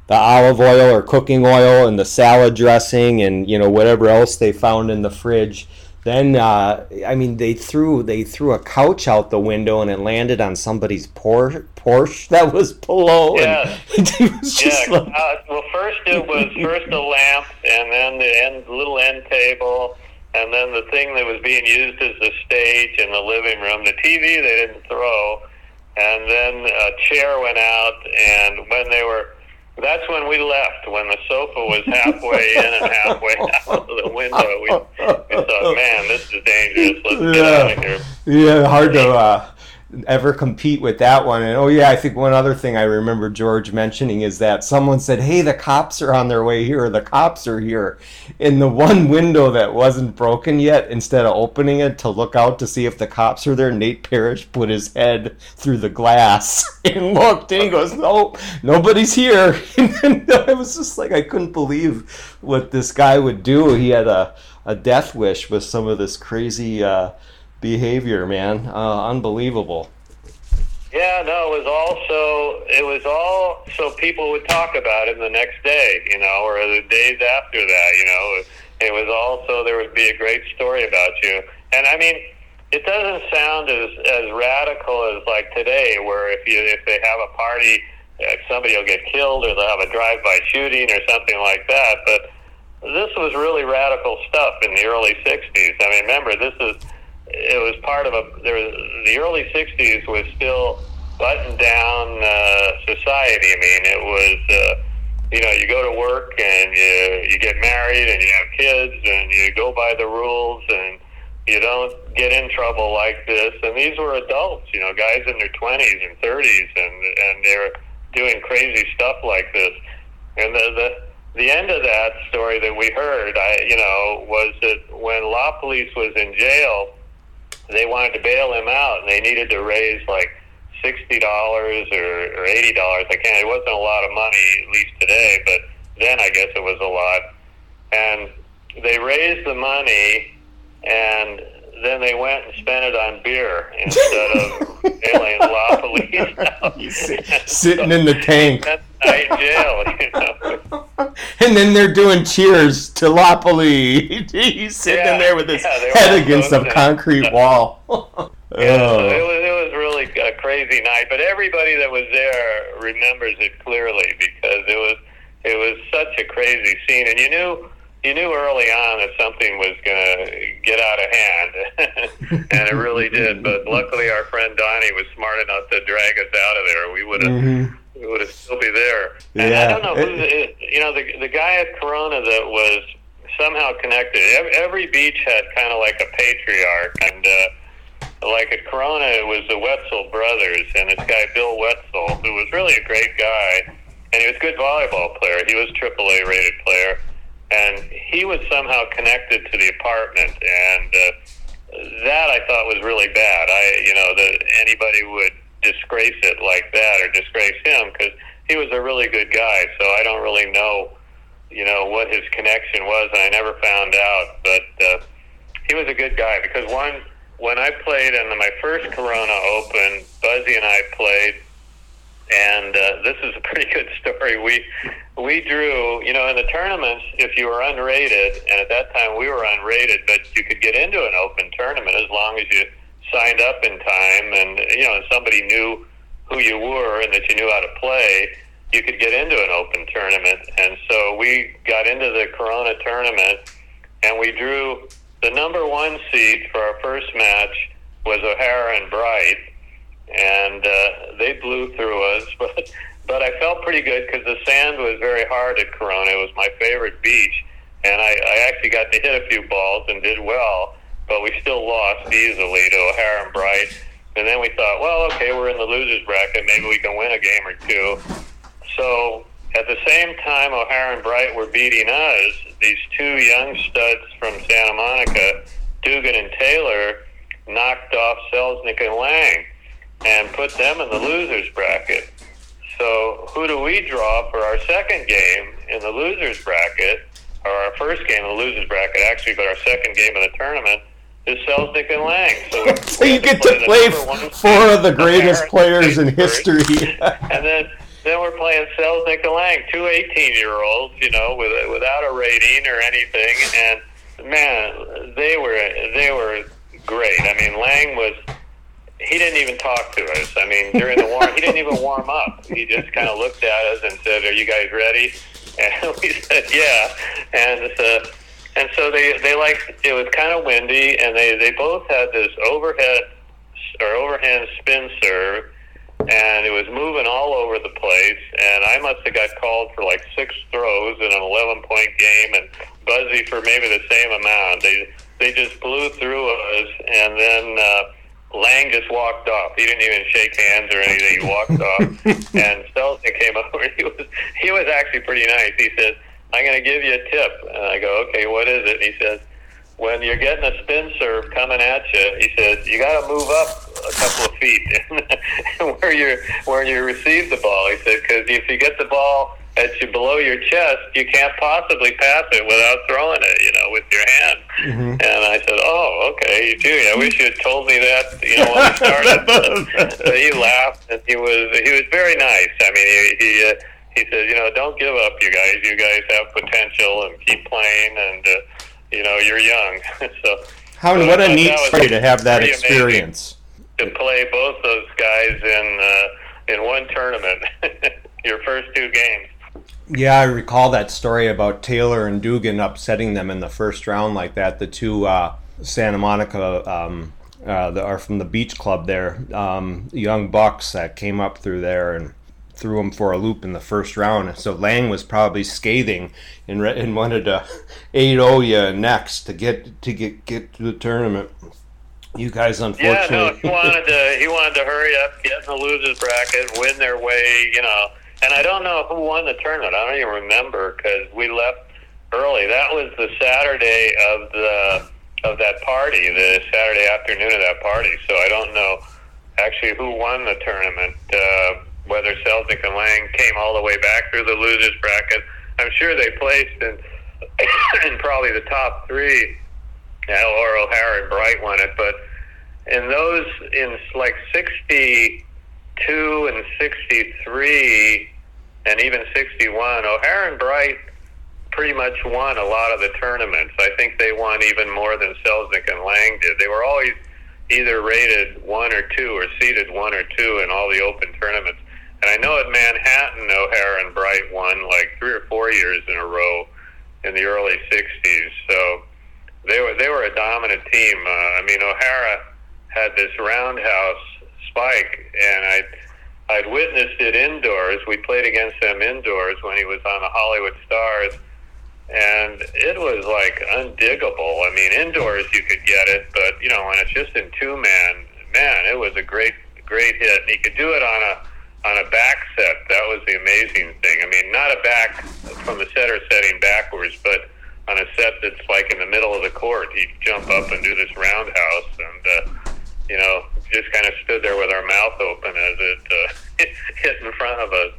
the olive oil or cooking oil and the salad dressing and you know whatever else they found in the fridge. Then uh, I mean they threw they threw a couch out the window and it landed on somebody's por- Porsche that was below. Yeah. Was yeah, like, uh, well, first it was first a lamp, and then the end, little end table, and then the thing that was being used as the stage in the living room. The TV they didn't throw, and then a chair went out, and when they were that's when we left. When the sofa was halfway in and halfway out of the window, we, we thought, "Man, this is dangerous. Let's get out of here." Yeah, hard to uh, ever compete with that one. And oh yeah, I think one other thing I remember George mentioning is that someone said, "Hey, the cops are on their way here. The cops are here." In the one window that wasn't broken yet, instead of opening it to look out to see if the cops are there, Nate Parrish put his head through the glass and looked, and he goes, "No, nobody's here." And I was just like, I couldn't believe what this guy would do. He had a a death wish with some of this crazy. Uh, behavior, man. Uh, unbelievable. Yeah, no, it was also it was all so people would talk about it the next day, you know, or the days after that, you know. It was also there would be a great story about you, and I mean, it doesn't sound as as radical as like today, where if you if they have a party, uh, somebody will get killed, or they'll have a drive-by shooting or something like that. But this was really radical stuff in the early '60s. I mean, remember this is it was part of a there was the early 60s was still buttoned down uh, society. I mean it was uh, you know you go to work and you you get married and you have kids and you go by the rules and you don't get in trouble like this. And these were adults you know guys in their 20s and 30s and and they're doing crazy stuff like this. And the the the end of that story that we heard, I, you know, was that when La Police was in jail, they wanted to bail him out, and they needed to raise like sixty dollars or, or eighty dollars. I can't. It wasn't a lot of money, at least today, but then I guess it was a lot. And they raised the money, and then they went and spent it on beer instead of bailing La Police out. Sitting in the tank. That's night jail, you know. And then they're doing cheers to Lopoli. He's sitting Yeah, there with his yeah, head against a concrete wall. Yeah, so it oh. was it was really a crazy night, but everybody that was there remembers it clearly because it was it was such a crazy scene, and you knew you knew early on that something was going to get out of hand, and it really did. But luckily, our friend Donnie was smart enough to drag us out of there. We would have Mhm. We would have still be there. And Yeah. I don't know who the, you know the the guy at Corona that was somehow connected. Every, every beach had kind of like a patriarch, and uh, like at Corona, it was the Wetzel brothers and this guy Bill Wetzel, who was really a great guy, and he was a good volleyball player. He was AAA rated player, and he was somehow connected to the apartment, and uh, that I thought was really bad. I, you know, that anybody would disgrace it like that or disgrace him because he was a really good guy. So I don't really know, you know, what his connection was, and I never found out. But uh, he was a good guy because one when I played in my first Corona Open, Buzzy and I played, and uh, this is a pretty good story. We we drew, you know, in the tournaments, if you were unrated, and at that time we were unrated, but you could get into an open tournament as long as you signed up in time, and you know, somebody knew who you were and that you knew how to play. You could get into an open tournament, and so we got into the Corona tournament, and we drew the number one seed for our first match was O'Hara and Bright, and uh, they blew through us. But but I felt pretty good because the sand was very hard at Corona. It was my favorite beach, and I, I actually got to hit a few balls and did well. But we still lost easily to O'Hara and Bright. And then we thought, well, okay, we're in the losers bracket. Maybe we can win a game or two. So at the same time, O'Hara and Bright were beating us. These two young studs from Santa Monica, Dugan and Taylor, knocked off Selznick and Lang and put them in the losers bracket. So who do we draw for our second game in the losers bracket, or our first game in the losers bracket, actually, but our second game of the tournament is Selznick and Lang. So, So you get play to the play four of the greatest players in history. and then then we're playing Selznick and Lang, two 18 year olds, you know, with, without a rating or anything. And man, they were they were great. I mean, Lang was he didn't even talk to us. I mean, during the warm, he didn't even warm up. He just kind of looked at us and said, "Are you guys ready?" And we said, "Yeah." And uh, and so they they like it was kind of windy, and they they both had this overhead or overhand spin serve, and it was moving all over the place. And I must have got called for like six throws in an 11 point game, and Buzzy for maybe the same amount. They they just blew through us, and then. Uh, Lang just walked off. He didn't even shake hands or anything. He walked off, and Selznick came over. He was he was actually pretty nice. He said, "I'm going to give you a tip," and I go, "Okay, what is it?" And he says, "When you're getting a spin serve coming at you, he says you got to move up a couple of feet where you where you receive the ball." He said, "Because if you get the ball." At you below your chest, you can't possibly pass it without throwing it, you know, with your hand. Mm-hmm. And I said, "Oh, okay, gee, I wish you had told me that, you know, when we started." Uh, he laughed and he was he was very nice. I mean, he he, uh, he said, "You know, don't give up, you guys. You guys have potential and keep playing, and uh, you know, you're young." so, How so what a neat story to have that experience. to play both those guys in uh, in one tournament, your first two games. Yeah, I recall that story about Taylor and Dugan upsetting them in the first round like that. The two uh, Santa Monica um, uh, that are from the beach club there, um, young bucks that came up through there and threw him for a loop in the first round. So Lang was probably scathing and, re- and wanted to 8-0 you next to get to get get to the tournament. You guys, unfortunately, Yeah, no, he wanted to he wanted to hurry up, get in the losers bracket, win their way, you know. And I don't know who won the tournament. I don't even remember because we left early. That was the Saturday of the of that party, the Saturday afternoon of that party. So I don't know actually who won the tournament. Uh, whether Selznick and Lang came all the way back through the losers bracket. I'm sure they placed in in probably the top three. Yeah, or O'Hara and Bright won it, but in those in like 62 and 63 and even 61 o'hara and bright pretty much won a lot of the tournaments i think they won even more than selznick and lang did they were always either rated one or two or seeded one or two in all the open tournaments and i know at manhattan o'hara and bright won like three or four years in a row in the early 60s so they were they were a dominant team uh, i mean o'hara had this roundhouse spike, and I I'd witnessed it indoors. We played against them indoors when he was on the Hollywood Stars, and it was like undiggable. I mean, indoors you could get it, but you know when it's just in two man, man, it was a great great hit. And he could do it on a on a back set. That was the amazing thing. I mean, not a back from the setter setting backwards, but on a set that's like in the middle of the court. He'd jump up and do this roundhouse, and uh, you know, just kind of stood there with our mouth open as it uh, hit in front of us.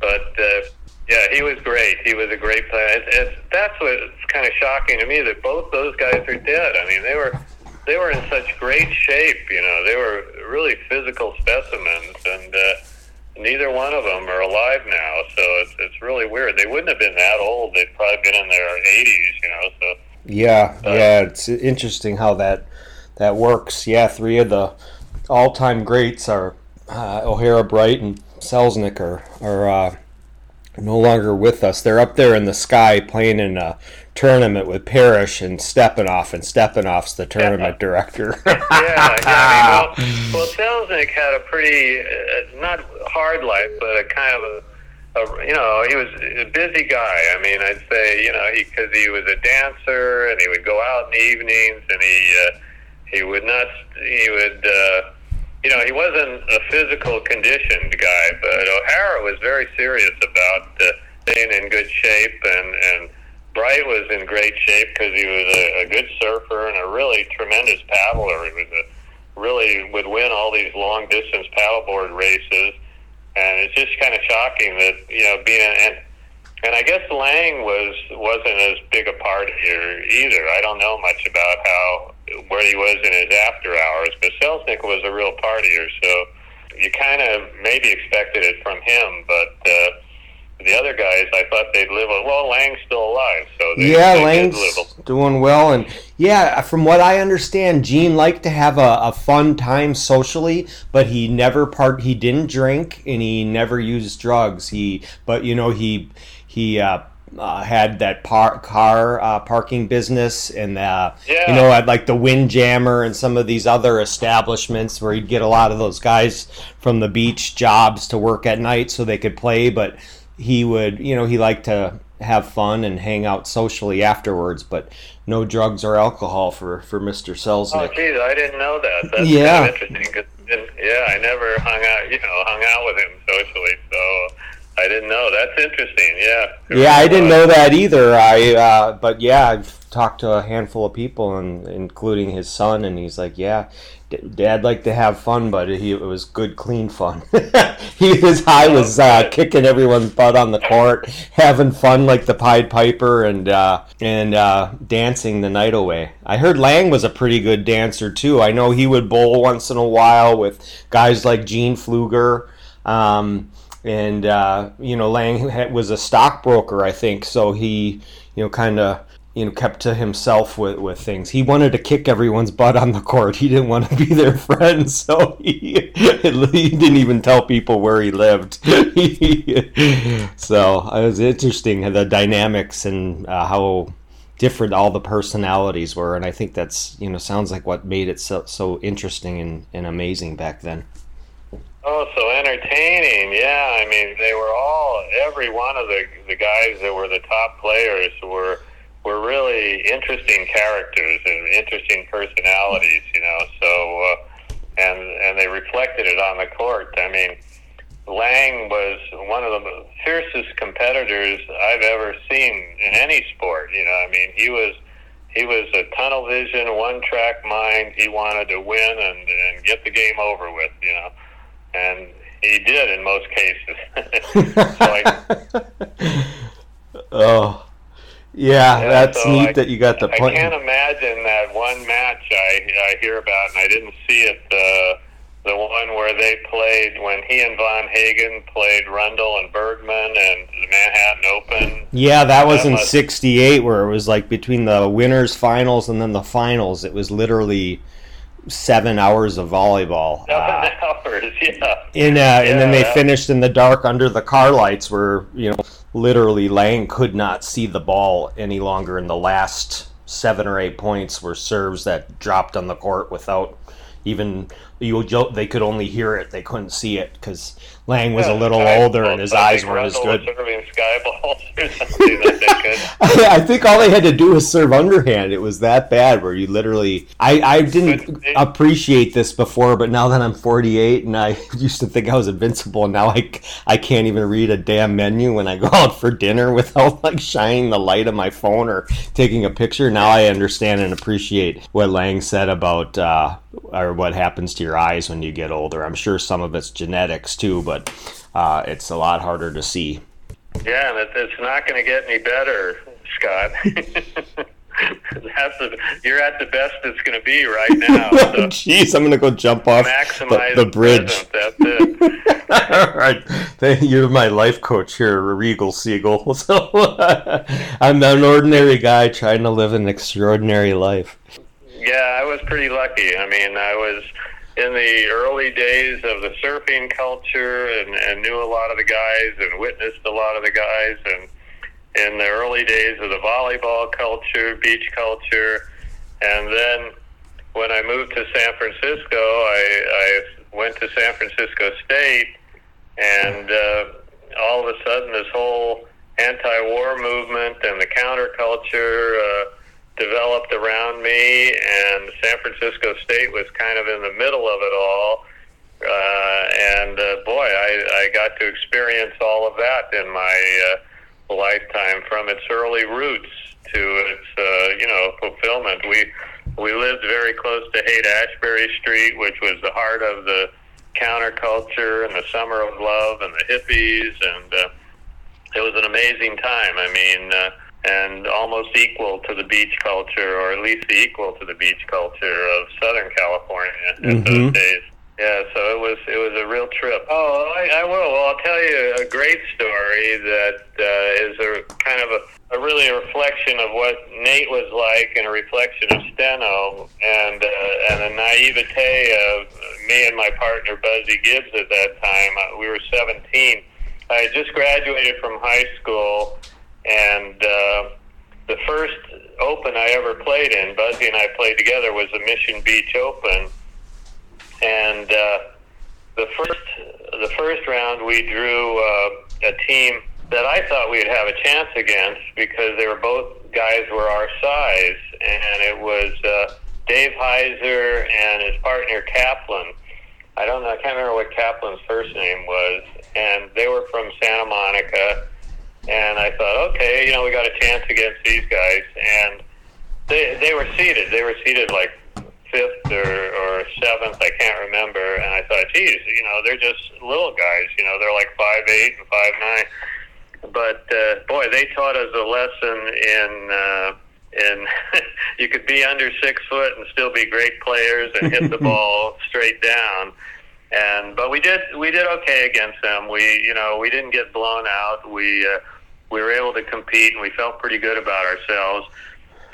But uh, yeah, he was great. He was a great player. It's, it's, that's what's kind of shocking to me that both those guys are dead. I mean, they were they were in such great shape. You know, they were really physical specimens, and uh, neither one of them are alive now. So it's it's really weird. They wouldn't have been that old. They'd probably been in their 80s. You know, so. Yeah, yeah, it's interesting how that that works. Yeah, three of the all-time greats are uh, O'Hara, Bright, and Selznick are are uh, no longer with us. They're up there in the sky playing in a tournament with Parrish and Steppanoff, and Steppanoff's the tournament director. yeah, yeah. I mean, well, well, Selznick had a pretty uh, not hard life, but a kind of a, a you know, he was a busy guy. I mean, I'd say you know, he because he was a dancer and he would go out in the evenings and he uh, he would not he would. Uh, you know, he wasn't a physical conditioned guy, but O'Hara was very serious about uh, staying in good shape, and and Bright was in great shape because he was a, a good surfer and a really tremendous paddler. He was a really would win all these long distance paddleboard races, and it's just kind of shocking that you know being and and I guess Lang was wasn't as big a partier either. I don't know much about how where he was in his after hours, but Selznick was a real partier, so you kind of maybe expected it from him, but. uh the other guys, I thought they'd live. Well, Lang's still alive, so they, yeah, they Lang's doing well, and yeah, from what I understand, Gene liked to have a, a fun time socially, but he never part. He didn't drink, and he never used drugs. He, but you know, he he uh, uh, had that par- car uh, parking business, and uh, Yeah. you know, at like the Windjammer and some of these other establishments where he'd get a lot of those guys from the beach jobs to work at night so they could play. But he would, you know, he liked to have fun and hang out socially afterwards, but no drugs or alcohol for for Mr. Oh, Selznick. geez, I didn't know that. That's Yeah. kind of interesting. yeah, I never hung out, you know, hung out with him socially, so I didn't know. That's interesting. Yeah. Yeah, I didn't know that either. I, uh, but yeah, I've talked to a handful of people, and including his son, and he's like, "Yeah, Dad liked to have fun, but he, it was good, clean fun. he his high was uh, kicking everyone's butt on the court, having fun like the Pied Piper, and uh, and uh, dancing the night away. I heard Lang was a pretty good dancer too. I know he would bowl once in a while with guys like Gene Fluger. Um, and uh, you know Lang was a stockbroker, I think, so he you know kind of you know kept to himself with, with things. He wanted to kick everyone's butt on the court. He didn't want to be their friend, so he, he didn't even tell people where he lived. so it was interesting the dynamics and uh, how different all the personalities were, and I think that's you know sounds like what made it so so interesting and, and amazing back then. Oh, so entertaining. Yeah, I mean, they were all, every one of the, the guys that were the top players were were really interesting characters and interesting personalities, you know. So, uh, and and they reflected it on the court. I mean, Lang was one of the fiercest competitors I've ever seen in any sport. You know, I mean, he was he was a tunnel vision, one track mind. He wanted to win and and get the game over with. You know, and he did in most cases. so I, oh, yeah, Yeah, that's so neat I- that you got the Point. I can't imagine that one match I I hear about, and I didn't see it. The the one where they played when he and Von Hagen played Rundle and Bergman and the Manhattan Open. Yeah, that was That in '68, where it was like between the winners' finals and then the finals. It was literally seven hours of volleyball. Uh, Seven hours, yeah. in uh, and then they finished in the dark under the car lights, where you know literally Lang could not see the ball any longer. In the last seven or eight points were serves that dropped on the court without even you. They could only hear it; they couldn't see it because Lang was a little older and his eyes weren't as good. was serving sky balls or something that they could. I think all they had to do was serve underhand. It was that bad where you literally. I, I didn't appreciate this before, but now that I'm 48 and I used to think I was invincible, and now I, I can't even read a damn menu when I go out for dinner without like shining the light of my phone or taking a picture. Now I understand and appreciate what Lang said about uh, or what happens to your eyes when you get older. I'm sure some of it's genetics too, but uh, it's a lot harder to see. Yeah, and it's not going to get any better, Scott. That's you're at the best it's going to be right now. So Jeez, I'm gonna go jump off the, the bridge. present. That's it. All right, you're my life coach here, Regal Siegel. So I'm an ordinary guy trying to live an extraordinary life. Yeah, I was pretty lucky. I mean, I was in the early days of the surfing culture and, and knew a lot of the guys and witnessed a lot of the guys. And in the early days of the volleyball culture, beach culture. And then when I moved to San Francisco, I, I went to San Francisco State. And uh, all of a sudden, this whole anti-war movement and the counterculture uh, developed around me, and San Francisco State was kind of in the middle of it all. Uh, and uh, boy, I, I got to experience all of that in my uh, lifetime, from its early roots to its uh, you know fulfillment. We we lived very close to Haight Ashbury Street, which was the heart of the counterculture and the summer of love and the hippies, and uh, it was an amazing time. I mean, uh, and almost equal to the beach culture, or at least equal to the beach culture of Southern California in Mhm. those days. Yeah, so it was it was a real trip. Oh, I, I will. Well, I'll tell you a great story that uh, is a kind of a, a really a reflection of what Nate was like, and a reflection of Steno, and uh, and the naivete of me and my partner Buzzy Gibbs at that time. Uh, we were 17. I had just graduated from high school, and uh, the first Open I ever played in, Buzzy and I played together, was the Mission Beach Open. And uh, the first the first round, we drew uh, a team that I thought we'd have a chance against because they were both guys were our size, and it was uh, Dave Heiser and his partner Kaplan. I don't know, I can't remember what Kaplan's first name was, and they were from Santa Monica and I thought, okay, you know, we got a chance against these guys, and they they were seated. They were seated like fifth or, or seventh, I can't remember. And I thought, geez, you know, they're just little guys. You know, they're like five eight and five nine. But uh, boy, they taught us a lesson in. Uh, in you could be under six foot and still be great players and hit the ball straight down. And but we did we did okay against them. We you know we didn't get blown out. We uh, we were able to compete and we felt pretty good about ourselves.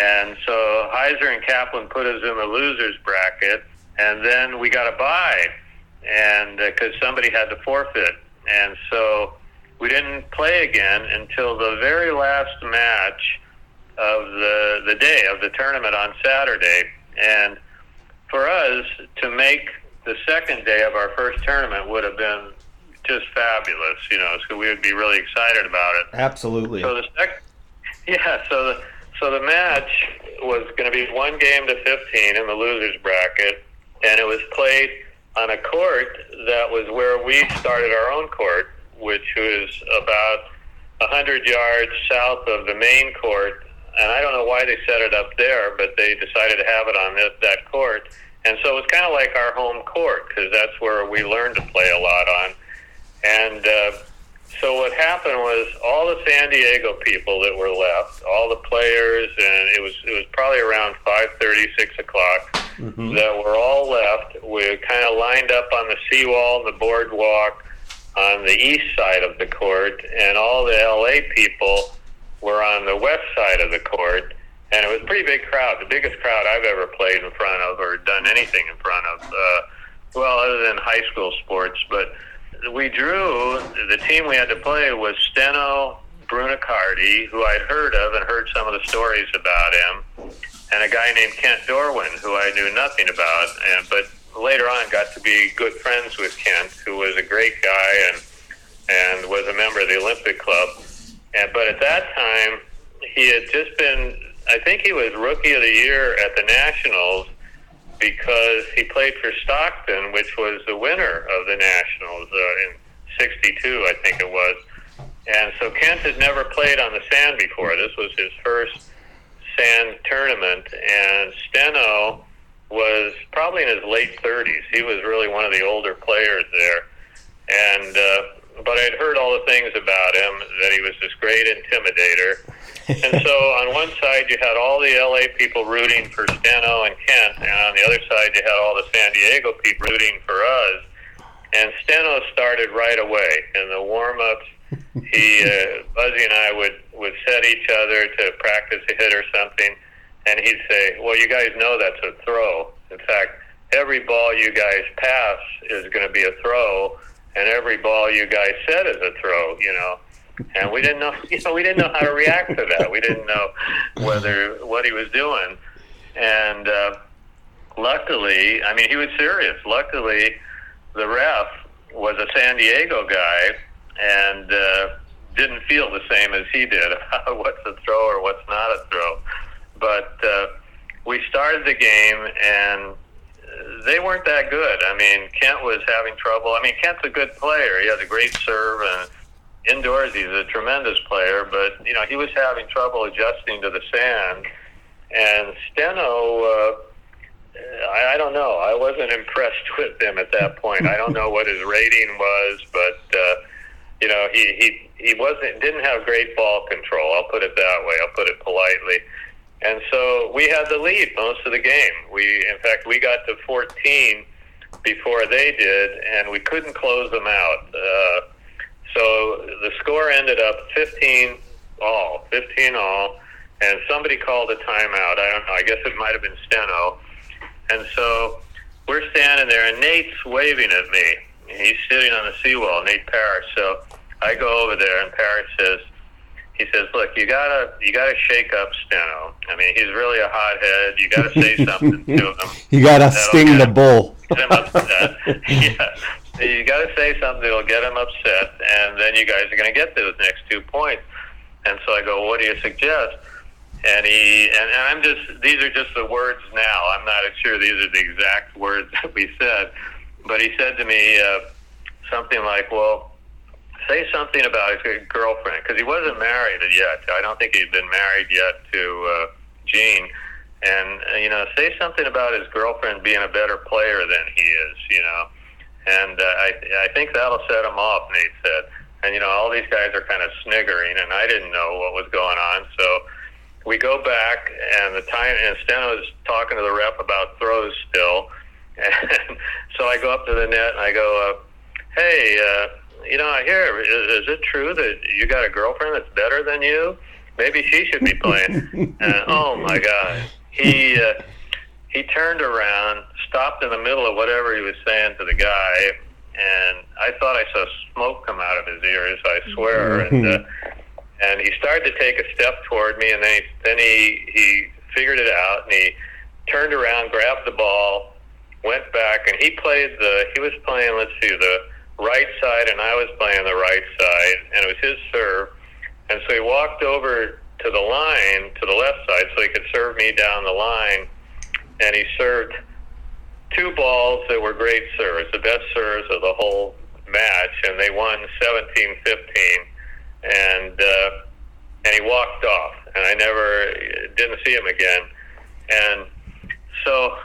And so Heiser and Kaplan put us in the losers bracket, and then we got a bye, and because uh, somebody had to forfeit, and so we didn't play again until the very last match of the the day of the tournament on Saturday. And for us to make the second day of our first tournament would have been just fabulous, you know. So we would be really excited about it. Absolutely. So the second, yeah. So the so the match was going to be one game to 15 in the losers bracket, and it was played on a court that was where we started our own court, which was about 100 yards south of the main court. And I don't know why they set it up there, but they decided to have it on this, that court. And so it was kind of like our home court because that's where we learned to play a lot on. And uh, so what happened was all the San Diego people that were left, all the players, and it was it was probably around five thirty, six o'clock that were all left. We kind of lined up on the seawall and the boardwalk on the east side of the court, and all the LA people were on the west side of the court. And it was a pretty big crowd, the biggest crowd I've ever played in front of or done anything in front of. Uh, well, other than high school sports, but we drew the team we had to play was Steno Brunicardi, who I'd heard of and heard some of the stories about him, and a guy named Kent Dorwin, who I knew nothing about, and but later on got to be good friends with Kent, who was a great guy and and was a member of the Olympic Club. And but at that time, he had just been. I think he was Rookie of the Year at the Nationals because he played for Stockton, which was the winner of the Nationals uh, in '62, I think it was. And so Kent had never played on the sand before. This was his first sand tournament, and Steno was probably in his late 30s. He was really one of the older players there, and uh, but I'd heard all the things about him that he was this great intimidator. and so on one side you had all the LA people rooting for Steno and Kent, and on the other side you had all the San Diego people rooting for us. And Steno started right away in the warm-ups. He, uh, Buzzy and I would would set each other to practice a hit or something, and he'd say, "Well, you guys know that's a throw. In fact, every ball you guys pass is going to be a throw, and every ball you guys set is a throw. You know." And we didn't know, you know, we didn't know how to react to that. We didn't know whether what he was doing, and uh, luckily, I mean, he was serious. Luckily, the ref was a San Diego guy and uh, didn't feel the same as he did about what's a throw or what's not a throw. But uh, we started the game and they weren't that good. I mean, Kent was having trouble. I mean, Kent's a good player. He has a great serve and indoors he's a tremendous player, but you know, he was having trouble adjusting to the sand. And Steno uh, I, I don't know. I wasn't impressed with him at that point. I don't know what his rating was, but uh, you know, he he he wasn't didn't have great ball control. I'll put it that way. I'll put it politely. And so we had the lead most of the game. We, in fact, we got to 14 before they did, and we couldn't close them out. Uh, so the score ended up 15 all, 15 all, and somebody called a timeout. I don't know. I guess it might have been Steno. And so we're standing there, and Nate's waving at me. He's sitting on the seawall, Nate Parrish. So I go over there, and Parrish says, he says, "Look, you gotta you gotta shake up Steno. I mean, he's really a hothead. You gotta say something to him. You gotta sting the bull. Get him upset. yeah, you gotta say something that'll get him upset, and then you guys are gonna get those next two points." And so I go, "What do you suggest?" And he and, and I'm just these are just the words now. I'm not sure these are the exact words that we said, but he said to me uh, something like, "Well." Say something about his girlfriend because he wasn't married yet. I don't think he'd been married yet to uh, Jean. And uh, you know, say something about his girlfriend being a better player than he is. You know, and uh, I I think that'll set him off. Nate said. And you know, all these guys are kind of sniggering, and I didn't know what was going on. So we go back, and the time and Steno was talking to the rep about throws still. And so I go up to the net and I go, uh, "Hey." Uh, you know, I hear, is, is it true that you got a girlfriend that's better than you? Maybe she should be playing. and, oh my God. He, uh, he turned around, stopped in the middle of whatever he was saying to the guy, and I thought I saw smoke come out of his ears, I swear. and, uh, and he started to take a step toward me, and then he, then he, he figured it out, and he turned around, grabbed the ball, went back, and he played the, he was playing, let's see, the, right side and I was playing the right side and it was his serve. And so he walked over to the line to the left side so he could serve me down the line and he served two balls that were great serves, the best serves of the whole match and they won 17-15 and uh, and he walked off and I never didn't see him again. And so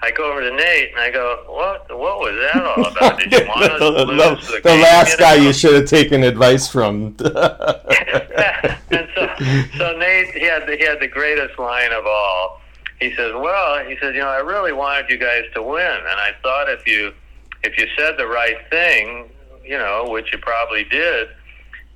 I go over to Nate and I go, "What? What was that all about? Did you want us to the, lose the- the, the last guy you should have taken advice from. and so, so Nate, he had the, he had the greatest line of all. He says, "Well, he says, you know, I really wanted you guys to win, and I thought if you if you said the right thing, you know, which you probably did."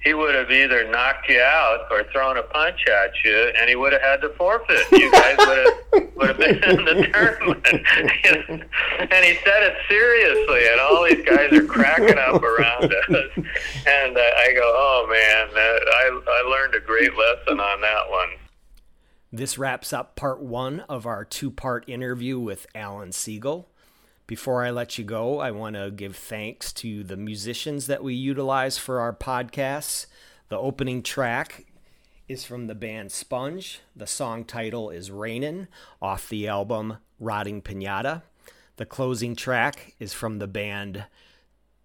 He would have either knocked you out or thrown a punch at you, and he would have had to forfeit. You guys would have would have been in the tournament. And he said it seriously, and all these guys are cracking up around us. And uh, I go, "Oh man, uh, I I learned a great lesson on that one." This wraps up part one of our two part interview with Alan Siegel. Before I let you go, I want to give thanks to the musicians that we utilize for our podcasts. The opening track is from the band Sponge. The song title is Rainin' off the album Rotting Pinata. The closing track is from the band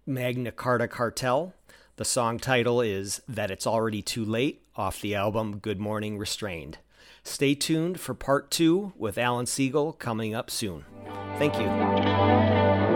Magna Carta Cartel. The song title is That It's Already Too Late off the album Good Morning Restrained. Stay tuned for part two with Alan Siegel coming up soon. Thank you.